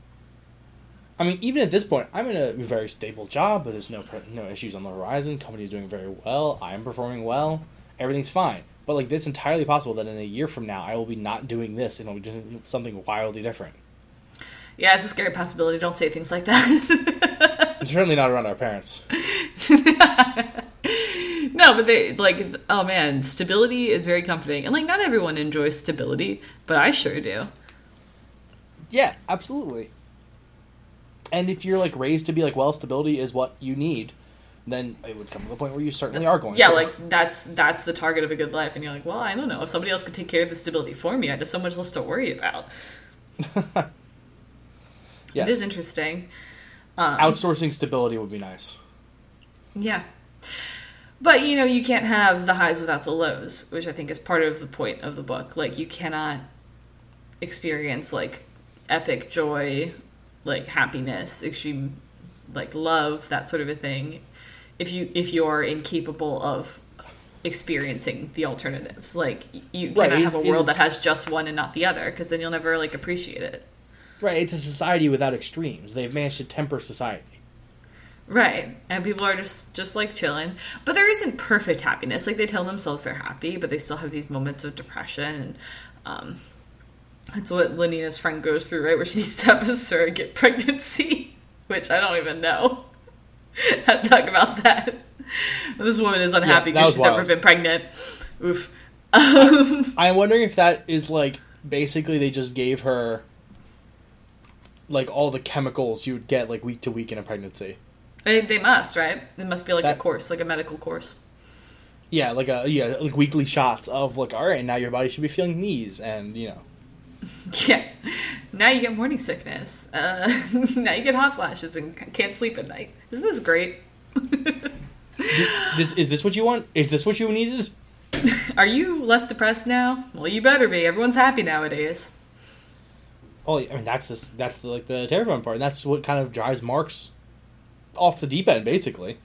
I mean, even at this point, I'm in a very stable job, but there's no no issues on the horizon. Company's doing very well. I'm performing well. Everything's fine. But like, it's entirely possible that in a year from now, I will be not doing this, and it'll be doing something wildly different. Yeah, it's a scary possibility. Don't say things like that. Certainly not around our parents. no, but they like oh man, stability is very comforting. And like not everyone enjoys stability, but I sure do. Yeah, absolutely. And if you're like raised to be like, well, stability is what you need, then it would come to the point where you certainly are going. To. Yeah, to. like that's that's the target of a good life and you're like, "Well, I don't know. If somebody else could take care of the stability for me, I'd have so much less to worry about." yes. It is interesting. Um, outsourcing stability would be nice. Yeah. But you know, you can't have the highs without the lows, which I think is part of the point of the book. Like you cannot experience like epic joy, like happiness, extreme like love, that sort of a thing if you if you're incapable of experiencing the alternatives. Like you Right, cannot it- have a world that has just one and not the other because then you'll never like appreciate it. Right, it's a society without extremes. They've managed to temper society. Right. And people are just just like chilling. But there isn't perfect happiness. Like they tell themselves they're happy, but they still have these moments of depression and um that's what Lenina's friend goes through, right? Where she needs to have a surrogate pregnancy, which I don't even know how to talk about that. This woman is unhappy because was she's never been pregnant. Oof. Um, I'm wondering if that is like basically they just gave her like all the chemicals you would get like week to week in a pregnancy. they, they must, right? It must be like a course, like a medical course. Yeah, like a yeah, like weekly shots of like all right, now your body should be feeling these and you know. Yeah. Now you get morning sickness. Uh, now you get hot flashes and can't sleep at night. Isn't this great? This is this what you want? Is this what you needed? Are you less depressed now? Well, you better be. Everyone's happy nowadays. Oh, I mean that's this that's the, like the terrifying part. And that's what kind of drives Marx off the deep end basically.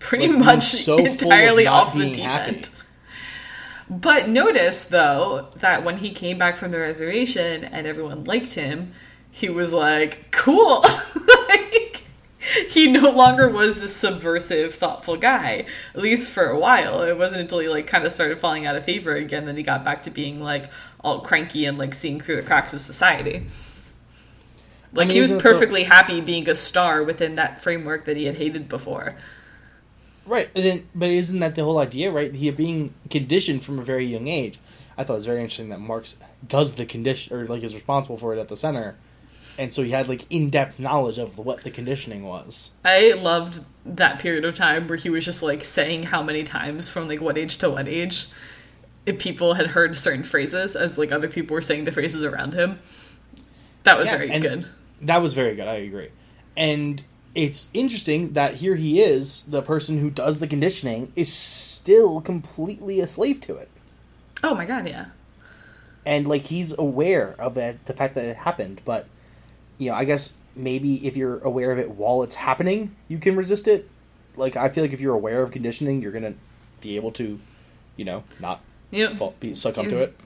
Pretty Like, much so full of entirely off the deep happy. end. But notice, though, that when he came back from the reservation and everyone liked him, he was like, cool. he no longer was the subversive, thoughtful guy, at least for a while. It wasn't until he, like, kind of started falling out of favor again that he got back to being, like, all cranky and, like, seeing through the cracks of society. Like, mean, he was isn't the- perfectly happy being a star within that framework that he had hated before. Right, and then, but isn't that the whole idea, right? He had being conditioned from a very young age. I thought it was very interesting that Marx does the condition, or like is responsible for it at the center, and so he had like in depth knowledge of what the conditioning was. I loved that period of time where he was just like saying how many times from like what age to what age if people had heard certain phrases as like other people were saying the phrases around him. That was Yeah, very good. That was very good. I agree, and it's interesting that here he is, the person who does the conditioning, is still completely a slave to it, Oh my god, yeah. and like he's aware of that, the fact that it happened, but you know, I guess maybe if you're aware of it while it's happening, you can resist it. Like I feel like if you're aware of conditioning, you're gonna be able to, you know, not You, fall, be succumb You- to it.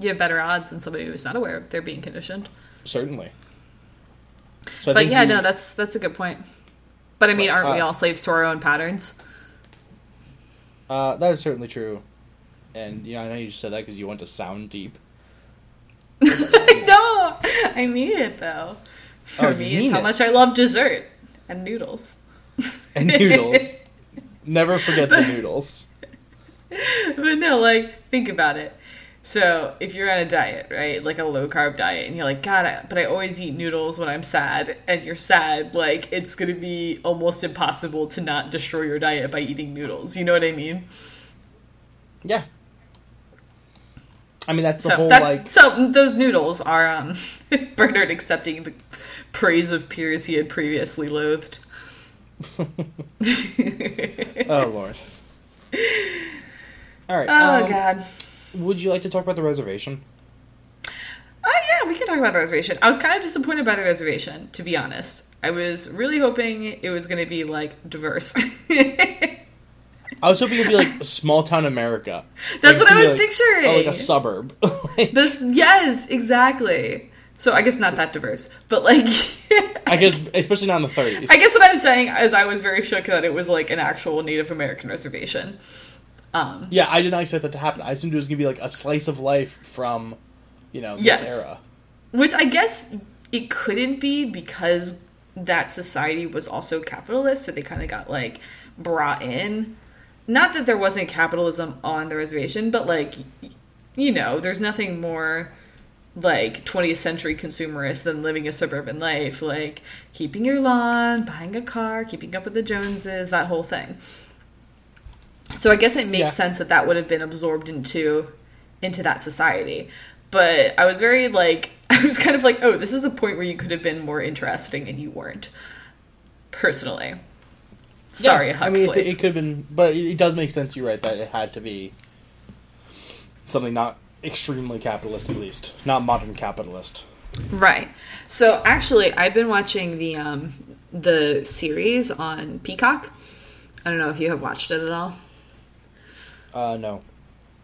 you have better odds than somebody who's not aware of they're being conditioned. Certainly. So I But yeah, you- no, that's that's a good point. But I mean, But, aren't we uh, all slaves to our own patterns? uh, that is certainly true. And you know, I know you just said that because you want to sound deep. no, I mean it though. For Oh, me, it's how it. much I love dessert and noodles. And noodles. Never forget the noodles. but no, like think about it. So if you're on a diet, right, like a low carb diet, and you're like, God, I, but I always eat noodles when I'm sad, and you're sad, like it's gonna be almost impossible to not destroy your diet by eating noodles. You know what I mean? Yeah. I mean, that's the so whole that's like. so those noodles are um Bernard accepting the praise of peers he had previously loathed. Oh lord. All right. Oh um, god. Would you like to talk about the reservation? Oh yeah, we can talk about the reservation. I was kind of disappointed by the reservation, to be honest. I was really hoping it was going to be like diverse. I was hoping it'd be like small town America. That's Like, what I was gonna picturing. Like, oh, like a suburb. Like, this, yes, exactly. So I guess not that diverse, but like, I guess, especially not in the 30s. I guess what I'm saying is I was very shook that it was like an actual Native American reservation. Um, Yeah, I did not expect that to happen. I assumed it was gonna be like a slice of life from, you know, this Yes. era. Which I guess it couldn't be because that society was also capitalist, so they kind of got like brought in. Not that there wasn't capitalism on the reservation, but like, you know, there's nothing more like 20th century consumerist than living a suburban life, like keeping your lawn, buying a car, keeping up with the Joneses, that whole thing. So I guess it makes Yeah. sense that that would have been absorbed into into that society. But I was very like I was kind of like, oh, this is a point where you could have been more interesting and you weren't. Personally. Sorry, Yeah, I mean, it, it could have been, but it, it does make sense. You're right that it had to be something not extremely capitalist, at least not modern capitalist. Right. So actually, I've been watching the um the series on Peacock. I don't know if you have watched it at all. Uh, no.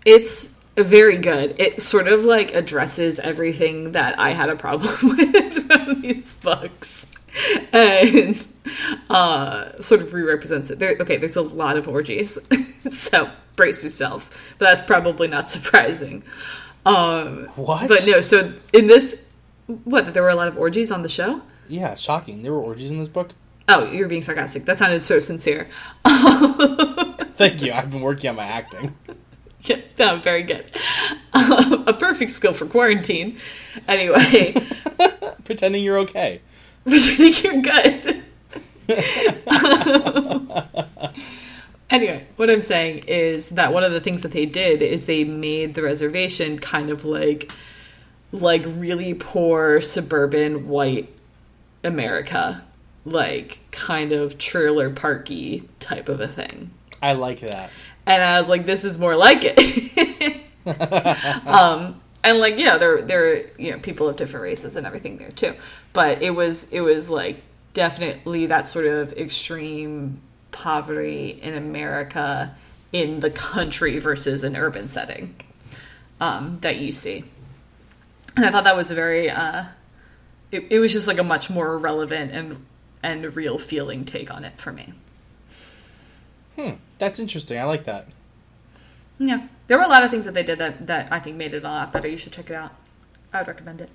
It's very good. It sort of like addresses everything that I had a problem with from these books. And uh sort of re-represents it. There okay, there's a lot of orgies. so brace yourself. But that's probably not surprising. Um What? but no, so in this what, there were a lot of orgies on the show? Yeah, shocking. There were orgies in this book. Oh, you're being sarcastic. That sounded so sincere. Thank you. I've been working on my acting. yeah, no, very good. Um, a perfect skill for quarantine. Anyway, Pretending you're okay. I think you're good. anyway, what I'm saying is that one of the things that they did is they made the reservation kind of like like really poor suburban white America, like kind of trailer parky type of a thing. I like that. and I was like, "This is more like it." um, and like, yeah, there there you know people of different races and everything there too, but it was it was like definitely that sort of extreme poverty in America in the country versus an urban setting um, that you see, and I thought that was a very uh, it, it was just like a much more relevant and and real feeling take on it for me. Hmm. That's interesting. I like that. Yeah, there were a lot of things that they did that that I think made it a lot better. You should check it out. I would recommend it.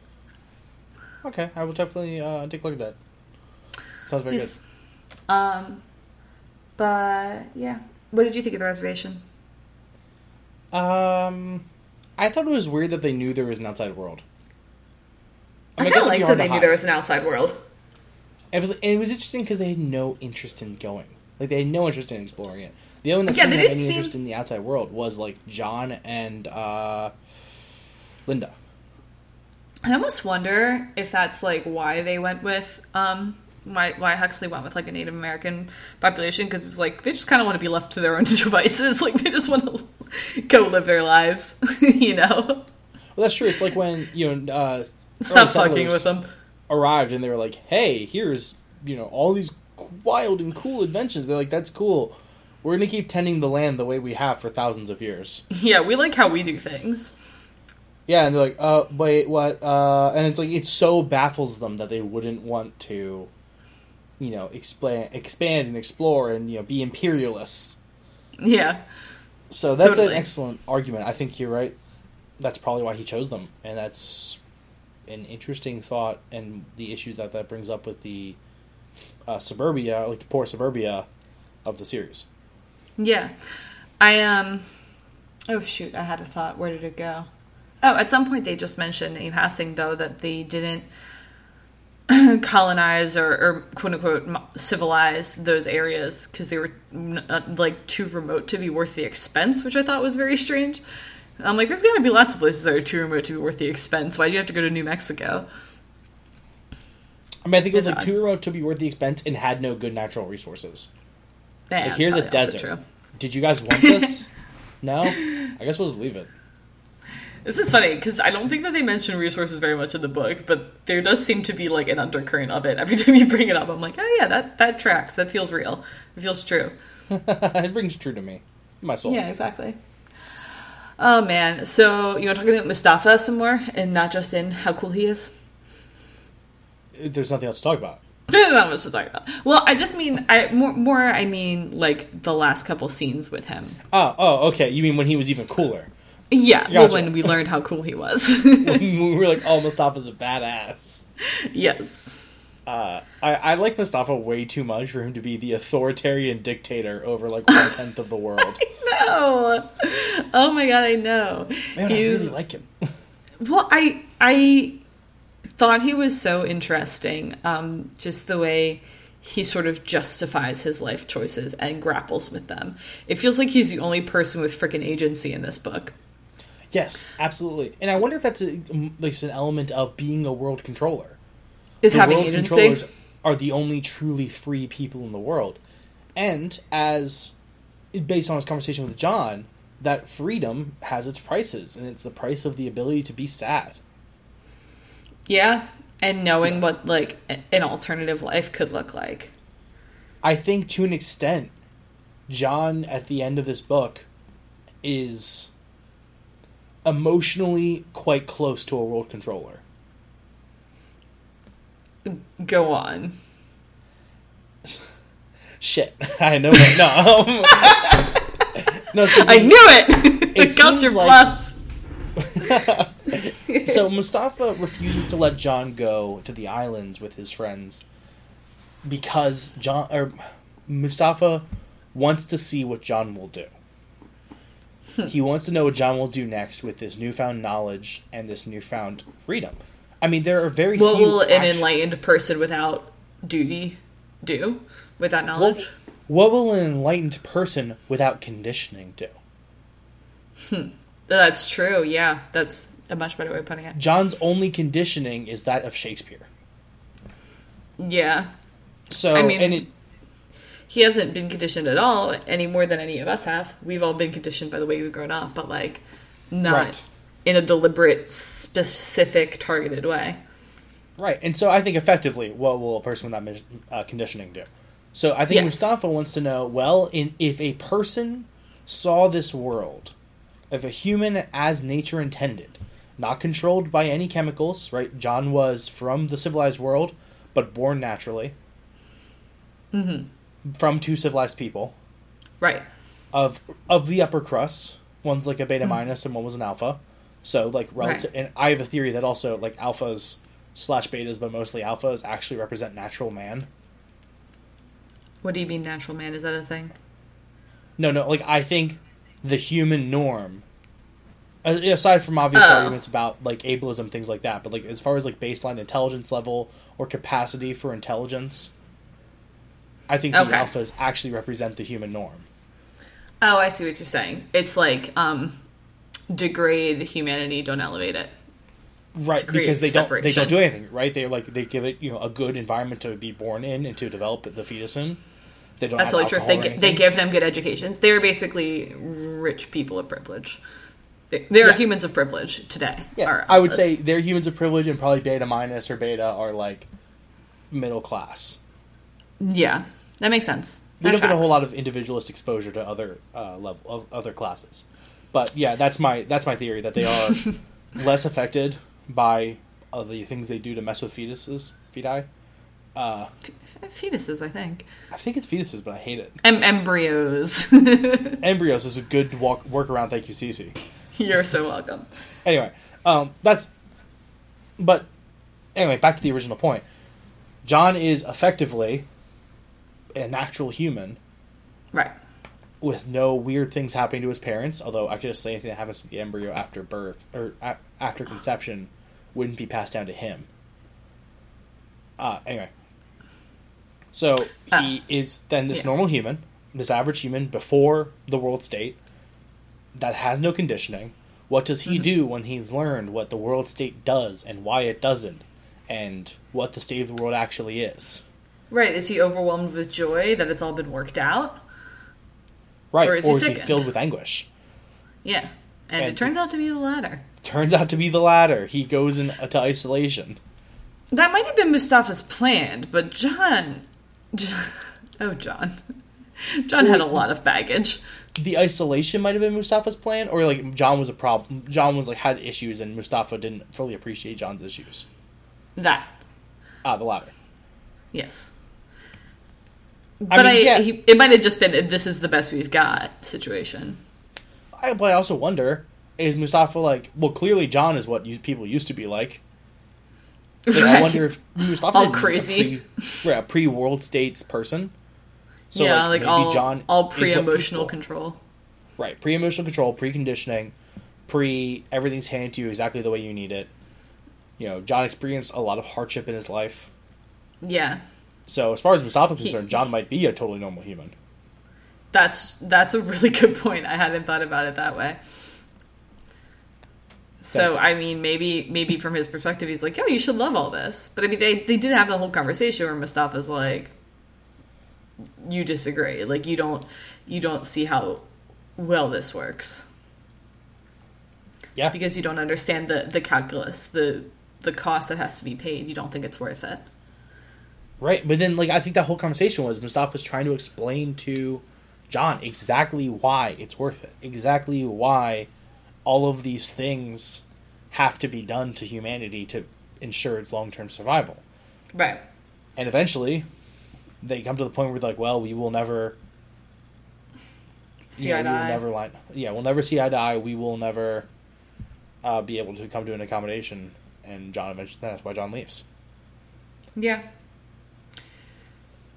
Okay, I will definitely uh, take a look at that. Sounds very good. Yes. Um, but yeah, what did you think of the reservation? Um, I thought it was weird that they knew there was an outside world. I, mean, of it'd liked that they knew there was an outside world. And it was interesting because they had no interest in going. Like they had no interest in exploring it. The only one that Yeah, seemed have any seem- interest in the outside world was like John and uh, Linda. I almost wonder if that's like why they went with um why why Huxley went with like a Native American population because it's like they just kind of want to be left to their own devices. Like they just want to go live their lives, you know. Well, that's true. It's like when you know uh, Stop fucking with them. arrived and they were like, "Hey, here's you know all these wild and cool inventions." They're like, "That's cool. We're gonna keep tending the land the way we have for thousands of years." Yeah, we like how we do things. Yeah, and they're like, "Uh, wait, what?" Uh, and it's like it so baffles them that they wouldn't want to, you know, expand, expand and explore and you know be imperialists. Yeah. So that's Totally. an excellent argument. I think you're right. That's probably why he chose them, and that's an interesting thought and the issues that that brings up with the uh, suburbia, like the poor suburbia of the series. Yeah. I um oh shoot, I had a thought. Where did it go? Oh, at some point they just mentioned in passing though that they didn't colonize or, or quote unquote civilize those areas because they were n- uh, like too remote to be worth the expense, which I thought was very strange. I'm like, there's got to be lots of places that are too remote to be worth the expense. Why do you have to go to New Mexico? I mean, I think it was like too remote to be worth the expense and had no good natural resources. Yeah, Like, here's a desert. Did you guys want this? no. I guess we'll just leave it. This is funny because I don't think that they mention resources very much in the book, but there does seem to be like an undercurrent of it. Every time you bring it up, I'm like, oh yeah, that that tracks. That feels real. It feels true. it rings true to me, my soul. Yeah, exactly. Oh man, so you want to talk about Mustafa some more, and not just in how cool he is? There's nothing else to talk about. There's not much to talk about. Well, I just mean I more more. I mean like the last couple scenes with him. Oh, oh, okay. You mean when he was even cooler? Yeah, well, when we learned how cool he was. we were like, "Oh, Mustafa's a badass." yes. Uh, I, I like Mustafa way too much for him to be the authoritarian dictator over like one tenth of the world. No. Oh my god, I know. Man, I He's really like him. Well, I I thought he was so interesting. Um, just the way he sort of justifies his life choices and grapples with them. It feels like he's the only person with freaking agency in this book. yes, absolutely. And I wonder if that's a, like an element of being a world controller. Is The having world agency? controllers are the only truly free people in the world. And as based on his conversation with John, that freedom has its prices, and it's the price of the ability to be sad. Yeah, and knowing what like an alternative life could look like. I think to an extent, John at the end of this book is emotionally quite close to a world controller. Go on. Shit, I know it. No, no. So, I knew it. It it got your like- bluff. so Mustafa refuses to let John go to the islands with his friends because John or Mustafa wants to see what John will do. Hmm. he wants to know what John will do next with this newfound knowledge and this newfound freedom. I mean, there are very What will an enlightened person without duty do with that knowledge? what will an enlightened person without conditioning do? Hmm. That's true. Yeah, that's a much better way of putting it. John's only conditioning is that of Shakespeare. Yeah, So I mean- and it he hasn't been conditioned at all any more than any of us have. We've all been conditioned by the way we've grown up, but like not Right. in a deliberate, specific, targeted way. Right, and so I think effectively, what will a person with that uh, conditioning do? So I think Yes. Mustafa wants to know. Well, in, if a person saw this world, if a human as nature intended, not controlled by any chemicals, right? John was from the civilized world, but born naturally, mm-hmm. from two civilized people Right. of of the upper crust. One's like a beta minus, and one was an alpha. So like relative, Right. and I have a theory that also like alphas slash betas, but mostly alphas, actually represent natural man. What do you mean, natural man? Is that a thing? No, no, like I think the human norm. Aside from obvious Oh. arguments about like ableism, things like that, but like as far as like baseline intelligence level or capacity for intelligence, I think the Okay. alphas actually represent the human norm. Oh, I see what you're saying. It's like um, degrade humanity, don't elevate it. right because they don't they don't do anything right they like they give it you know a good environment to be born in and to develop the fetus in they don't That's have totally true. They or they give them good educations. They're basically rich people of privilege. They, they are Yeah. humans of privilege today. Yeah, I would Alphas. say they're humans of privilege, and probably beta minus or beta are like middle class. Yeah, that makes sense. We That don't get a whole lot of individualist exposure to other uh, level of other classes, but yeah, that's my that's my theory that they are less affected by uh, the things they do to mess with fetuses, feti. Uh, fetuses. I think I think it's fetuses, but I hate it. em- embryos. Embryos is a good walk workaround. Thank you, Cece. You're so welcome. Anyway, um, that's. But anyway, back to the original point. John is effectively a natural human Right. with no weird things happening to his parents. Although I could just say anything that happens to the embryo after birth or a- after conception wouldn't be passed down to him. Uh, anyway, so ah. he is then this yeah. normal human, this average human before the world state that has no conditioning. What does he mm-hmm. do when he's learned what the world state does and why it doesn't, and what the state of the world actually is? Right. Is he overwhelmed with joy that it's all been worked out? Right, Or or is is, he he filled with anguish? Yeah. And, And- it turns out to be the latter. Turns out to be the latter. He goes into uh, isolation. That might have been Mustafa's plan, but John. Oh, John. John had a lot of baggage. The isolation might have been Mustafa's plan, or like John was a problem. John was like had issues, and Mustafa didn't fully appreciate John's issues. That. Ah, the latter. Yes. But I, mean, yeah. he, it might have just been this is the best we've got situation. I, but I also wonder: is Mustafa like? Well, clearly John is what you, people used to be like. Like, I wonder if Mustafa All crazy. a pre, yeah, pre world states person. So yeah, like, maybe all, John all pre emotional control. Right, pre emotional control, preconditioning, pre everything's handed to you exactly the way you need it. You know, John experienced a lot of hardship in his life. Yeah. So as far as Mustafa's He- concerned, John might be a totally normal human. That's that's a really good point. I hadn't thought about it that way. So I mean, maybe maybe from his perspective, he's like, "Oh, you should love all this." But I mean, they they did have the whole conversation where Mustafa's like, "You disagree. Like you don't you don't see how well this works Yeah. because you don't understand the the calculus, the the cost that has to be paid. You don't think it's worth it." Right, but then like I think that whole conversation was Mustafa's trying to explain to John exactly why it's worth it. Exactly why all of these things have to be done to humanity to ensure its long-term survival. Right. And eventually they come to the point where they're like, well, we will never See know, eye to eye. never line. Yeah, we'll never see eye to eye. We will never uh, be able to come to an accommodation. And John eventually, that's why John leaves. Yeah.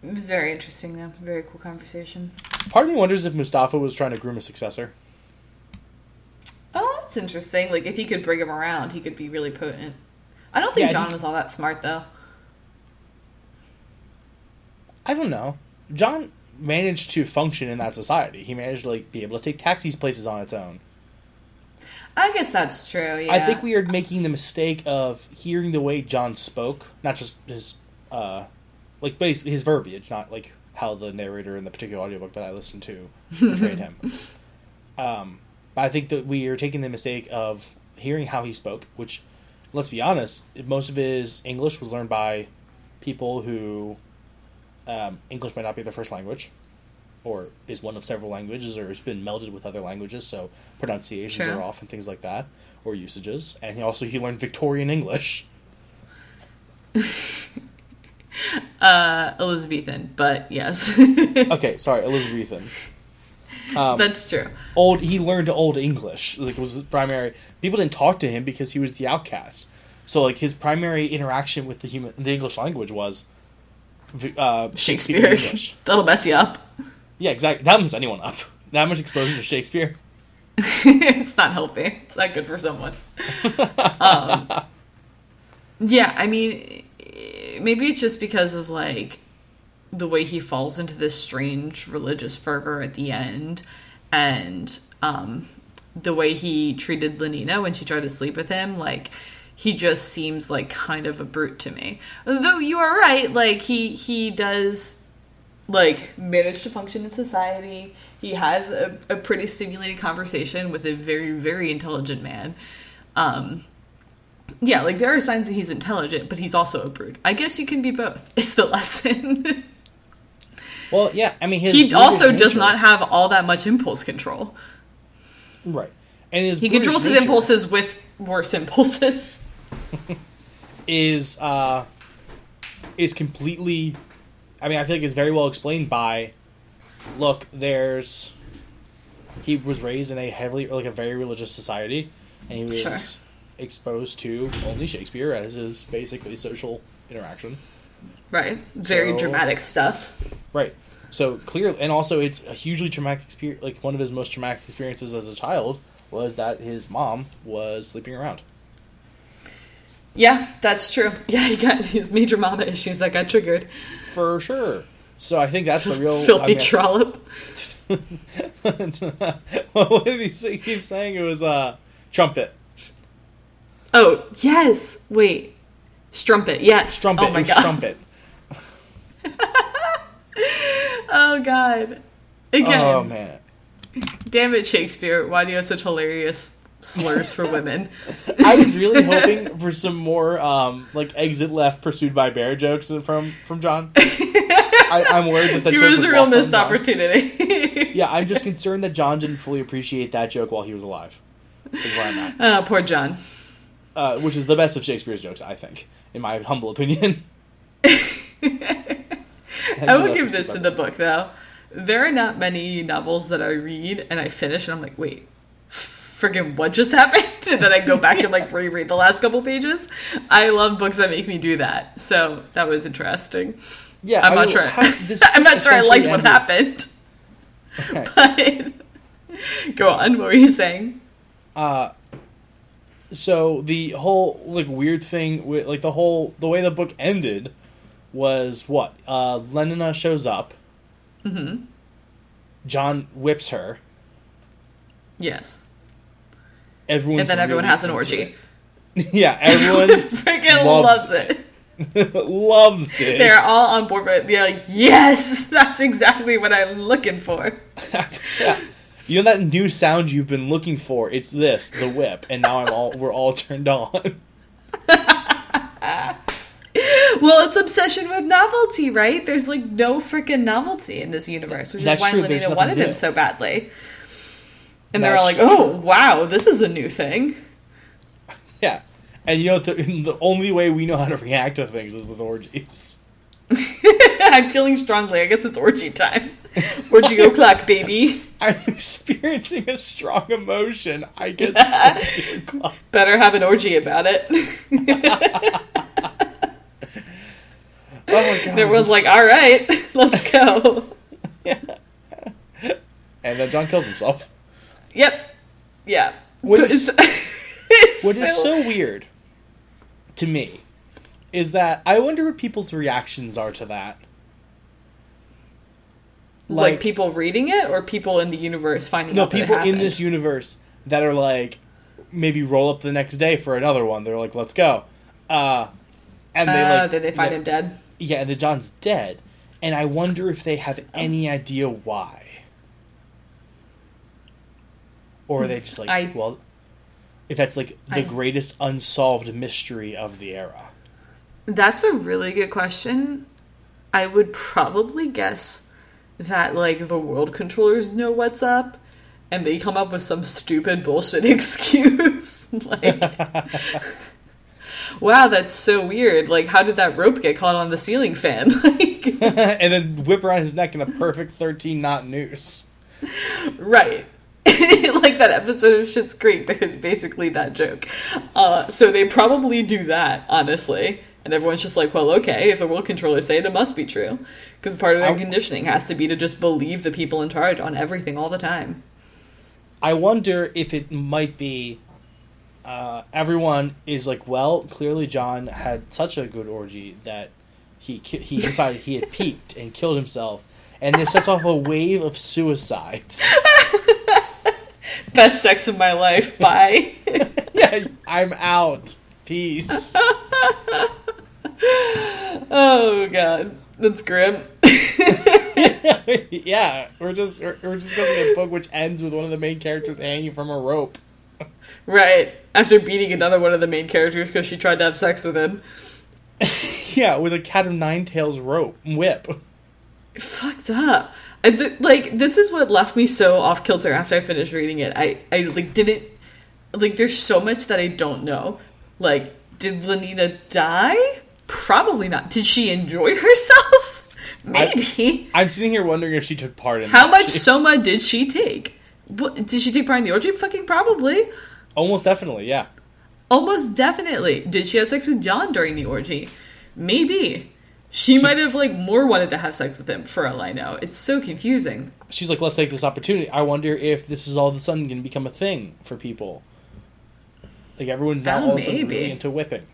It was very interesting, though. Very cool conversation. Part of me wonders if Mustafa was trying to groom a successor. That's interesting. Like, if he could bring him around, he could be really potent. I don't think Yeah, John think- was all that smart, though. I don't know. John managed to function in that society. He managed to like be able to take taxis places on its own. I guess that's true. Yeah. I think we are making the mistake of hearing the way John spoke, not just his uh like basically his verbiage, not like how the narrator in the particular audiobook that I listened to portrayed him. Um but I think that we are taking the mistake of hearing how he spoke, which let's be honest, most of his English was learned by people who um, English might not be their first language, or is one of several languages, or has been melded with other languages, so pronunciations are off and things like that, or usages. And he also he learned Victorian English. uh, Elizabethan, but yes, Okay, sorry, Elizabethan. Um, that's true. old he learned old English. Like was his primary. People didn't talk to him because he was the outcast. So like his primary interaction with the human the English language was uh, Shakespeare. That'll mess you up. Yeah, exactly. That mess anyone up. That much exposure to Shakespeare. it's not healthy. It's not good for someone. um, yeah, I mean, maybe it's just because of like the way he falls into this strange religious fervor at the end, and um, the way he treated Lenina when she tried to sleep with him. Like, he just seems like kind of a brute to me. Though you are right, like he he does like manage to function in society. He has a, a pretty stimulating conversation with a very very intelligent man. Um, yeah, like there are signs that he's intelligent, but he's also a brute. I guess you can be both. Is the lesson. Well, yeah, I mean, his he also does nature- not have all that much impulse control. right, and his He controls his nature impulses with worse impulses. Is uh, is completely. I mean, I feel like it's very well explained by. Look, there's. He was raised in a heavily, like a very religious society, and he was Sure. exposed to only Shakespeare as his basically social interaction. Right. Very So- dramatic stuff. Right. So clear, and also it's a hugely traumatic experience. Like one of his most traumatic experiences as a child was that his mom was sleeping around. Yeah, that's true. Yeah, he got these major mama issues that got triggered. For sure. So I think that's the real Filthy I mean, trollop. what did he say, keep saying? It was uh, trumpet. Oh, yes. Wait. Strumpet. Yes. Strumpet. Oh my god. strumpet. Oh god. Again. Oh man. Damn it, Shakespeare. Why do you have such hilarious slurs for women? I was really hoping for some more um, like exit left pursued by bear jokes from from John. I, I'm worried that the It joke was a real missed opportunity. Yeah, I'm just concerned that John didn't fully appreciate that joke while he was alive. Is where I'm at. uh, poor John. Uh, which is the best of Shakespeare's jokes, I think, in my humble opinion. I will give this to the book though. There are not many novels that I read and I finish and I'm like, wait, friggin' what just happened? and then I go back and like reread the last couple pages. I love books that make me do that. So that was interesting. Yeah, I'm I not mean, sure. how- I'm not sure I liked what happened. Okay. But go on, what were you saying? Uh, so the whole like weird thing with like the whole the way the book ended was what uh Lenina shows up. Mm-hmm. John whips her. Yes. Everyone And then everyone has an orgy. yeah, everyone Freaking loves loves it. loves it. They're all on board, but they're like, yes, that's exactly what I'm looking for. yeah. You know that new sound you've been looking for? It's this, the whip, and now I'm all we're all turned on. Well, it's obsession with novelty, right? There's like no freaking novelty in this universe, which That's is why true, Lenina wanted him so badly. And they're all like, "Oh, true. wow, this is a new thing." Yeah, and you know the the only way we know how to react to things is with orgies. I'm feeling strongly. I guess it's orgy time. Orgy clock baby. I'm experiencing a strong emotion. I guess. it's. Better have an orgy about it. oh my god! Everyone's this- like, "All right, let's go." and then John kills himself. yep. Yeah. What is- What is so weird to me is that I wonder what people's reactions are to that. Like, people reading it or people in the universe finding no out that it people in this universe that are like maybe roll up the next day for another one. They're like, let's go, uh, and they Uh, like did they find him dead? Yeah, and the John's dead, and I wonder if they have any idea why, or are they just like, I- well, if that's like the I- greatest unsolved mystery of the era. That's a really good question. I would probably guess that like the world controllers know what's up and they come up with some stupid bullshit excuse. like Wow, that's so weird. Like how did that rope get caught on the ceiling fan? like and then whip around his neck in a perfect thirteen knot noose. Right. like that episode of Schitt's Creek, that is basically that joke. Uh, so they probably do that, honestly. And everyone's just like, well, okay, if the world controllers say it, it must be true. Because part of their I- conditioning has to be to just believe the people in charge on everything all the time. I wonder if it might be. Uh, everyone is like, well, clearly John had such a good orgy that he he decided he had peaked and killed himself, and this sets off a wave of suicides. Best sex of my life. Bye. yeah, I'm out. Peace. oh, God. That's grim. yeah, we're just we're, we're just discussing a book which ends with one of the main characters hanging from a rope. Right. After beating another one of the main characters because she tried to have sex with him. Yeah, with a cat of nine tails rope whip. Fucked up. I th- like this is what left me so off kilter after I finished reading it. I I like didn't like there's so much that I don't know. Like did Lenina die? Probably not. Did she enjoy herself? Maybe. I'm sitting here wondering if she took part in How much She- soma did she take? What, did she take part in the orgy? Fucking probably. Almost definitely, yeah. Almost definitely. Did she have sex with John during the orgy? Maybe. She, might have like more wanted to have sex with him for all I know. It's so confusing. She's like, let's take this opportunity. I wonder if this is all of a sudden going to become a thing for people. Like everyone's now Oh, all of a sudden really into whipping.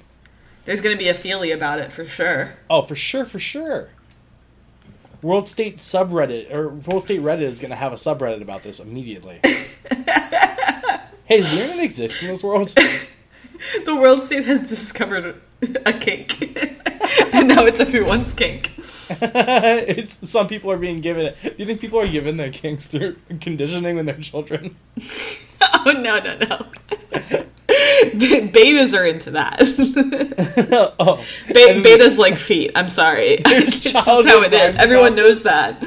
There's gonna be a feely about it for sure. Oh, for sure, for sure. World State subreddit or World State Reddit is going to have a subreddit about this immediately. hey, does the internet exist in this world? The world state has discovered a kink. and now it's everyone's kink. it's some people are being given it. Do you think people are given their kinks through conditioning when they're children? Oh no no no. Betas are into that. oh, Be- betas like feet. I'm sorry. just how it is. Everyone knows that.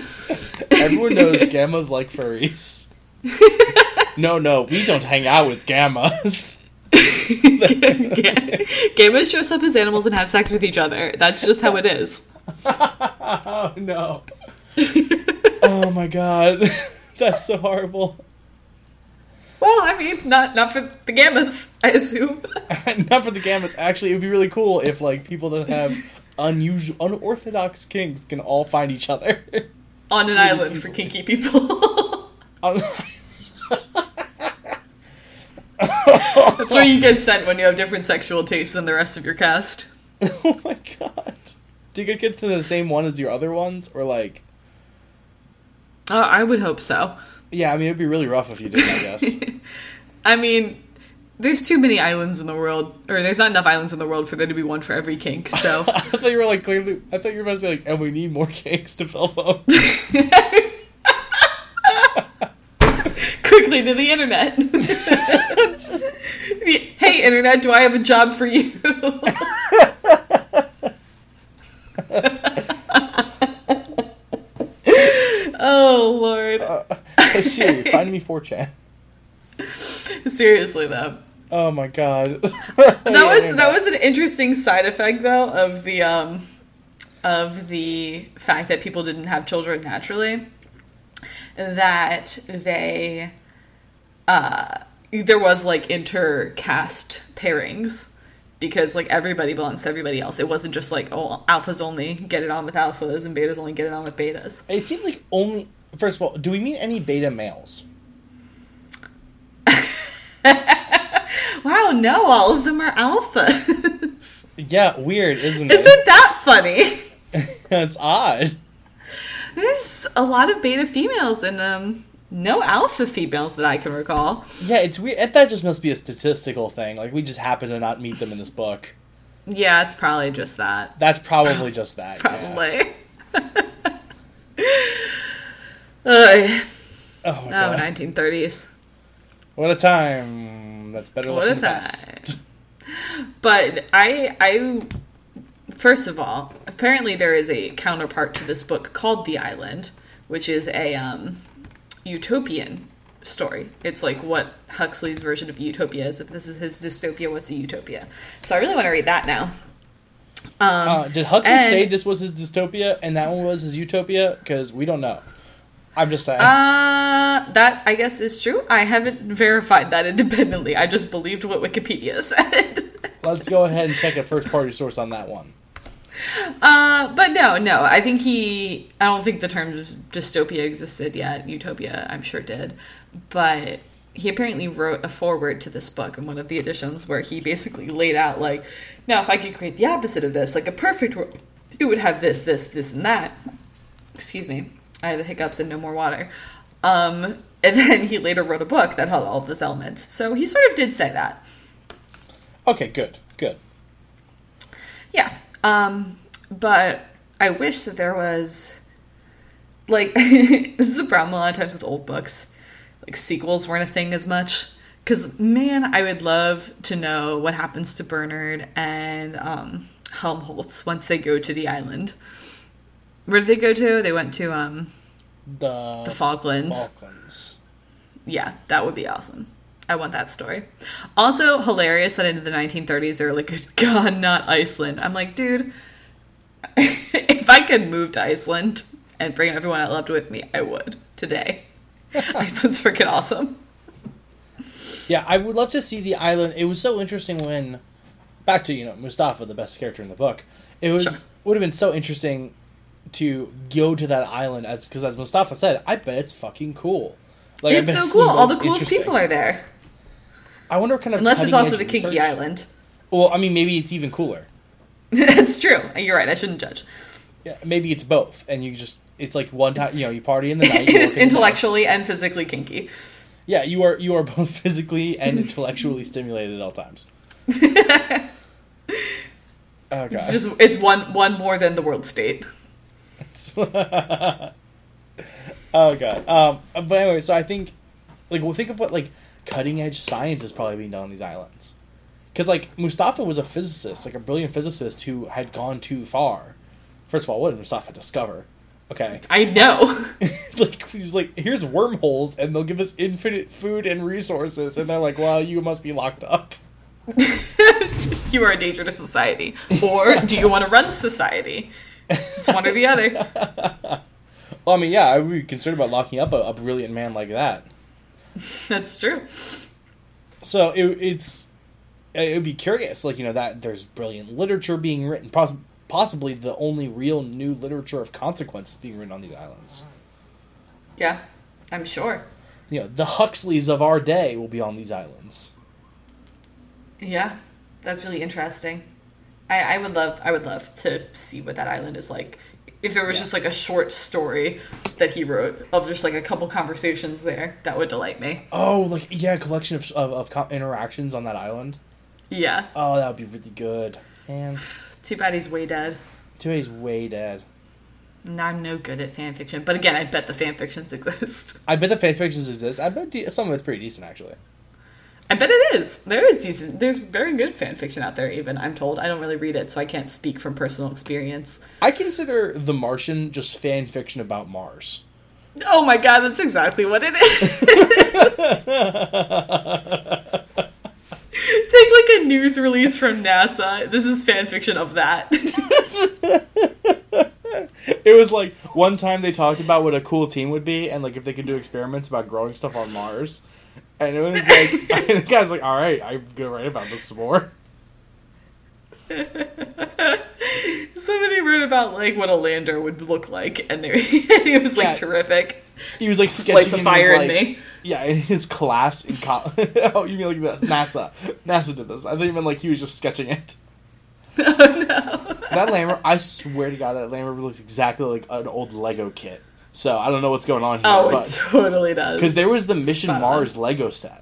Everyone knows gammas like furries. no, no, we don't hang out with gammas. gammas dress up as animals and have sex with each other. That's just how it is. Oh no. oh my god. That's so horrible. Well, I mean, not not for the gammas, I assume. Not for the gammas. Actually, it would be really cool if like people that have unusual, unorthodox kinks can all find each other. On an island for kinky people. That's where you get sent when you have different sexual tastes than the rest of your caste. oh my god. Do you get kids to the same one as your other ones, or like? Uh, I would hope so. Yeah, I mean it'd be really rough if you did. I guess. I mean, there's too many islands in the world, or there's not enough islands in the world for there to be one for every kink. So I thought you were like clearly. I thought you were about to say like, and we need more kinks to fill them. quickly to the internet. hey, internet, do I have a job for you? oh lord. hey Siri, find me 4chan. Seriously though. Oh my god. That was that was an interesting side effect though of the um of the fact that people didn't have children naturally. That they uh there was like intercaste pairings because like everybody belongs to everybody else. It wasn't just like oh alphas only get it on with alphas and betas only get it on with betas. It seemed like only. First of all, do we mean any beta males? Wow, no, all of them are alphas. Yeah, weird, isn't it? Isn't that funny? That's odd. There's a lot of beta females and um no alpha females that I can recall. Yeah, it's weird. That just must be a statistical thing. Like we just happen to not meet them in this book. Yeah, it's probably just that. That's probably just that. yeah. Ugh. Oh my Oh, god. 1930s. What a time. That's better What a best. But I I first of all, apparently there is a counterpart to this book called The Island, which is a um utopian story. It's like what Huxley's version of utopia is. If this is his dystopia, what's a utopia? So I really want to read that now. Um, Uh, did Huxley and- say this was his dystopia and that one was his utopia? Because we don't know. I'm just saying. Uh, that I guess is true. I haven't verified that independently. I just believed what Wikipedia said. Let's go ahead and check a first party source on that one. uh, but no, no. I think he. I don't think the term dystopia existed yet. Utopia, I'm sure did, but he apparently wrote a foreword to this book in one of the editions where he basically laid out like, now if I could create the opposite of this, like a perfect world, it would have this, this, this, and that. Excuse me. I had the hiccups and no more water. Um, and then he later wrote a book that had all of those elements. So he sort of did say that. Okay, good, good. Yeah. Um, but I wish that there was like this is a problem a lot of times with old books. Like sequels weren't a thing as much. Because man, I would love to know what happens to Bernard and um, Helmholtz once they go to the island. Where did they go to? They went to um, The, the Falklands. Falklands. Yeah, that would be awesome. I want that story. Also, hilarious that in the 1930s they're like, God, not Iceland. I'm like, dude, if I could move to Iceland and bring everyone I loved with me, I would today. Iceland's freaking awesome. Yeah, I would love to see the island. It was so interesting when, back to you know Mustafa, the best character in the book. It was Sure. would have been so interesting to go to that island as because as Mustafa said, I bet it's fucking cool. Like, it's so cool. All the coolest people are there. I wonder what kind of Unless it's also the Kinky research- Island. Well, I mean, maybe it's even cooler. That's true. You're right. I shouldn't judge. Yeah, maybe it's both, and you just it's like one time you know you party in the night. It is work in the day. intellectually and physically kinky. Yeah, you are you are both physically and intellectually stimulated at all times. Oh god. It's just it's one one more than the world state. oh god. Um, but anyway, so I think, like, we'll think of what like cutting edge science is probably being done on these islands, because like Mustafa was a physicist, like a brilliant physicist who had gone too far. First of all, what did Mustafa discover? Okay, I know. like he's like, here's wormholes, and they'll give us infinite food and resources, and they're like, well, you must be locked up. you are a danger to society. Or do you want to run society? It's one or the other. Well, I mean, yeah, I would be concerned about locking up a, a brilliant man like that. That's true. so it, it's it would be curious like you know that there's brilliant literature being written poss- possibly the only real new literature of consequence being written on these islands Yeah, I'm sure. you know the huxleys of our day will be on these islands Yeah, that's really interesting. I, I would love I would love to see what that island is like. If there was Yeah. just like a short story that he wrote of just like a couple conversations there, that would delight me. oh like yeah a collection of, of, of co- interactions on that island Yeah. oh that would be really good man Too bad he's way dead. today's way dead And I'm no good at fan fiction, but again, I bet the fan fictions exist. i bet the fan fictions exist i bet de- some of it's pretty decent actually I bet it is. There is decent. There's very good fan fiction out there. Even I'm told. I don't really read it, so I can't speak from personal experience. i consider the martian just fan fiction about mars Oh my god, that's exactly what it is. Take like a news release from NASA. This is fan fiction of that. It was like one time they talked about what a cool team would be, and like if they could do experiments about growing stuff on Mars. And it was like, the guy's like, "All right, I'm gonna write about this some more." Somebody wrote about like what a lander would look like, and they, it was like Yeah. terrific. He was like lights a in fire in like- me. Yeah, in his class in college. oh, you mean like this? NASA? NASA did this. I think even like he was just sketching it. Oh no. That Land Rover, I swear to God, that Land Rover looks exactly like an old Lego kit. So I don't know what's going on here, Oh, it totally does. because there was the Mission Spot on. Mars Lego set.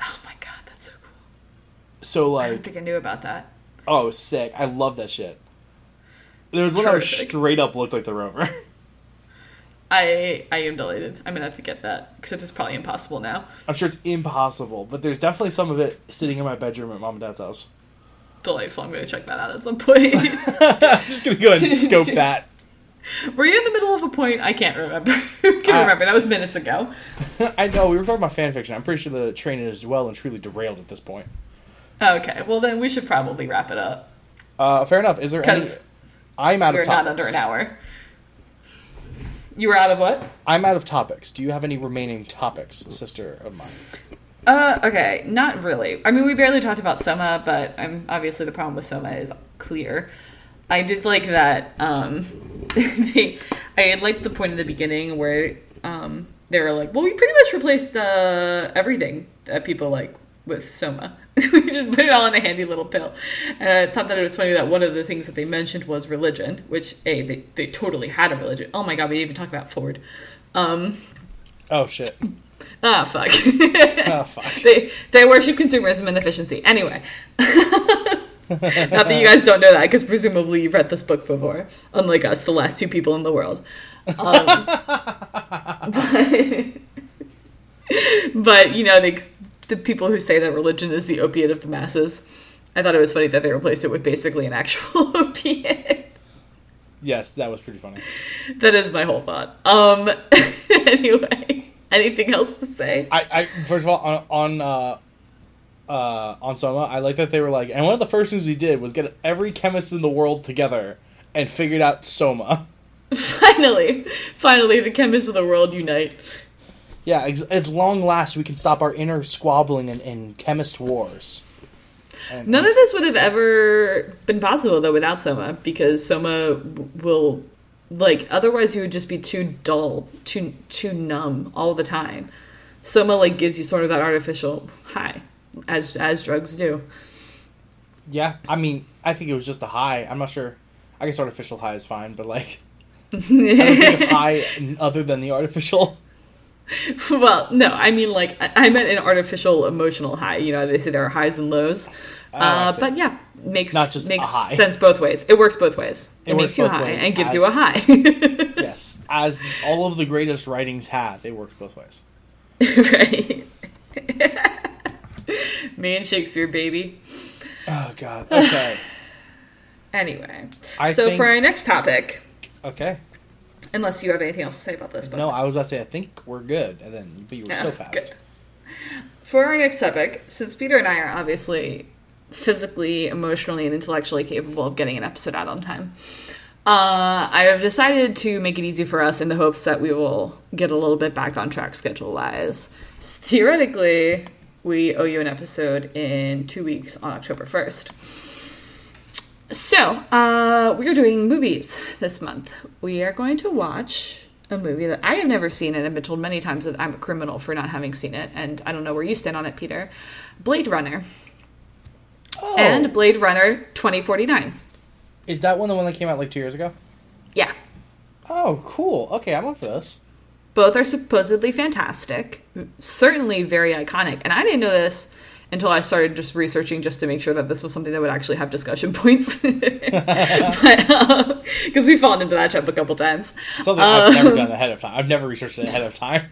Oh my god, that's so cool. So like, I don't think I knew about that. Oh, sick! I love that shit. There was one that straight up looked like the rover. I I am delighted. I'm gonna have to get that because it's probably impossible now. I'm sure it's impossible, but there's definitely some of it sitting in my bedroom at mom and dad's house. Delightful. I'm gonna check that out at some point. I'm just gonna go and scope that. Were you in the middle of a point? I can't remember. can't Uh, remember. That was minutes ago. I know we were talking about fan fiction. I'm pretty sure the train is well and truly derailed at this point. Okay, well then we should probably wrap it up Uh, fair enough. Is there any? because I'm out of. we're of not under an hour. You were out of what? I'm out of topics. Do you have any remaining topics, sister of mine? Uh, okay, not really. I mean, we barely talked about Soma, but I'm obviously the problem with Soma is clear. I did like that. Um, they, I had liked the point in the beginning where um, they were like, "Well, we pretty much replaced uh, everything that people like with Soma. we just put it all in a handy little pill." And I thought that it was funny that one of the things that they mentioned was religion, which a they they totally had a religion. Oh my god, we didn't even talk about Ford. Um, Oh shit! ah, fuck. Oh fuck! they they worship consumerism and efficiency. Anyway, Not that you guys don't know that, because presumably you've read this book before, unlike us, the last two people in the world. Um, but, but, you know, the, the people who say that religion is the opiate of the masses, I thought it was funny that they replaced it with basically an actual opiate. Yes, that was pretty funny. That is my whole thought. Um, anyway, anything else to say? I, I first of all on on uh, uh, on Soma, I like that they were like, and one of the first things we did was get every chemist in the world together and figured out Soma. finally, finally, the chemists of the world unite. Yeah, ex- at long last, we can stop our inner squabbling and, and chemist wars. And, None of this would have ever been possible though without Soma, because Soma w- will, like, otherwise you would just be too dull, too too numb all the time. Soma like gives you sort of that artificial high, as as drugs do. yeah, I mean, I think it was just a high. I'm not sure. I guess artificial high is fine, but like, I don't think of high other than the artificial. well, no, I mean like I, meant an artificial emotional high. You know, they say there are highs and lows. Oh, uh, but yeah, makes Not just makes sense both ways. It works both ways. It, It makes you high ways, and gives as- you a high. yes, as all of the greatest writings have, it works both ways. right. Me and Shakespeare, baby. Oh God. Okay. Anyway, I so think, for our next topic, okay. unless you have anything else to say about this, but No, I was about to say I think we're good, and then but you were so fast. good. For our next topic, since Peter and I are obviously physically, emotionally, and intellectually capable of getting an episode out on time, uh, I have decided to make it easy for us in the hopes that we will get a little bit back on track schedule wise. Theoretically, we owe you an episode in two weeks on October 1st. So, uh, we are doing movies this month. We are going to watch a movie that I have never seen and have been told many times that I'm a criminal for not having seen it, and I don't know where you stand on it, Peter. Blade Runner. Oh, And Blade Runner 2049. is that one the one that came out like two years ago? Yeah. Oh, cool. Okay, I'm up for this. Both are supposedly fantastic, certainly very iconic. And I didn't know this until I started just researching just to make sure that this was something that would actually have discussion points. because we've fallen into that trap a couple times. Something I've never Um, done ahead of time. I've never researched it ahead of time.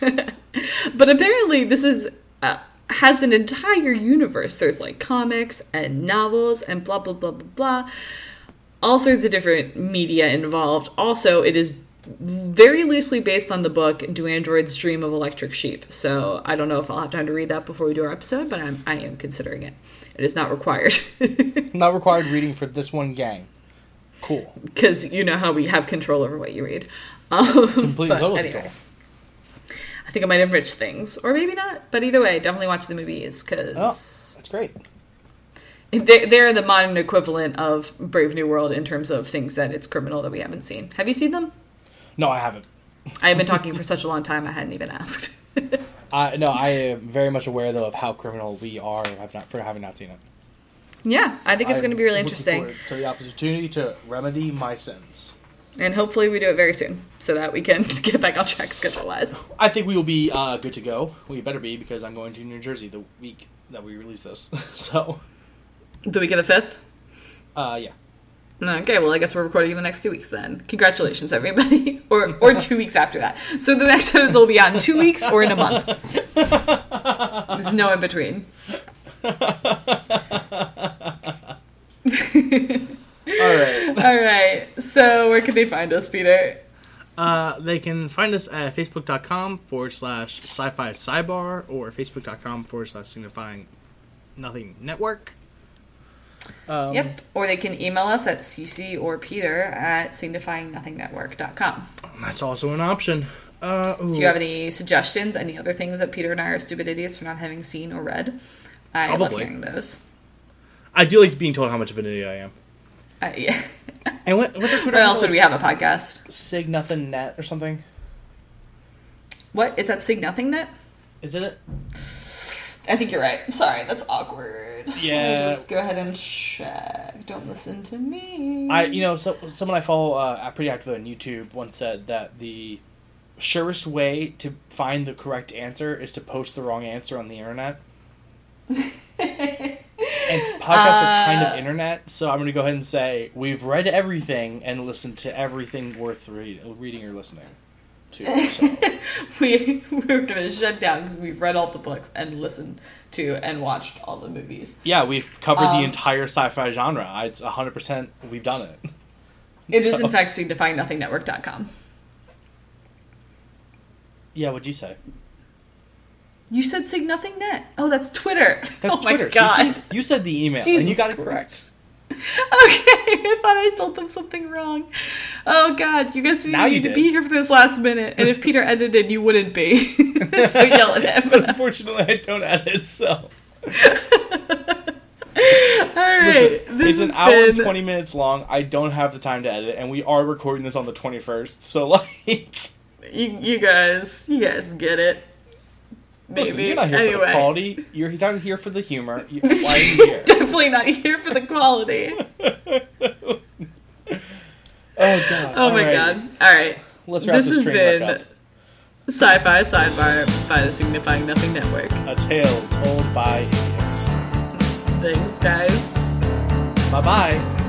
But apparently, this is uh, has an entire universe. There's like comics and novels and blah blah blah blah blah. All sorts of different media involved. Also, it is very loosely based on the book "Do Androids Dream of Electric Sheep?" So I don't know if I'll have time to read that before we do our episode, but I'm I am considering it. It is not required Not required reading for this one gang. Cool. because you know how we have control over what you read. Um, Complete total anyway. control. I think it might enrich things, or maybe not. But either way, definitely watch the movies Oh, because that's great. They're, they're the modern equivalent of Brave New World in terms of things that it's criminal that we haven't seen. Have you seen them? No, I haven't. I have been talking for such a long time, I hadn't even asked. I no, I am very much aware though of how criminal we are. Have not for having not seen it. yeah, I think it's going to be really interesting. To the opportunity to remedy my sins. And hopefully we do it very soon so that we can get back on track schedule wise. I think we will be uh, good to go. We better be because I'm going to New Jersey the week that we release this. so, The week of the 5th? uh, yeah. Okay, well, I guess we're recording in the next two weeks then. Congratulations, everybody. or or two weeks after that. So the next episode will be out in two weeks or in a month. There's no in between. All right. All right. So where can they find us, Peter? Uh, they can find us at facebook.com forward slash sci fi sidebar or facebook.com forward slash signifying nothing network. Um, Yep. Or they can email us at cc or peter at signifyingnothingnetwork.com. That's also an option. Uh, If you have any suggestions, any other things that Peter and I are stupid idiots for not having seen or read, I love hearing those. I do like being told how much of an idiot I am. Uh, yeah. And what, what's our Twitter? Where else handle? would we have a podcast? Sig nothing net or something? What? It's at Sig Nothing Net? Isn't it? I think you're right. Sorry, that's awkward. Yeah. Let me just go ahead and check. Don't listen to me. I you know so, someone I follow uh, pretty active on YouTube once said that the surest way to find the correct answer is to post the wrong answer on the internet. and podcasts are kind of Uh, internet, so I'm going to go ahead and say we've read everything and listened to everything worth read, reading or listening to. So. we we're gonna shut down because we've read all the books and listened to and watched all the movies. yeah, we've covered Um, the entire sci-fi genre. It's 100% we've done it. It is So- in fact signifyingnothingnetwork.com. Yeah, what'd you say? You said sig nothing net. Oh, that's Twitter. That's oh Twitter. my god. see? you said the email and you got it Christ. correct. Okay, I thought I told them something wrong. Oh god, you guys didn't Now you need to did. be here for this last minute. And if Peter edited, you wouldn't be. so yell at But unfortunately, I don't edit, so. All right, Listen, this it's an hour and 20 minutes long. I don't have the time to edit, and we are recording this on the 21st, so, like. You, you guys, you guys get it. Maybe. Listen, you're not here for anyway, the quality. You're not here for the humor. You, why are you here? definitely not here for the quality. oh god. Oh my Alright, god. All right. Let's wrap This this, has been. Sci-Fi Sidebar by the Signifying Nothing Network. A tale told by idiots. Thanks, guys. Bye bye.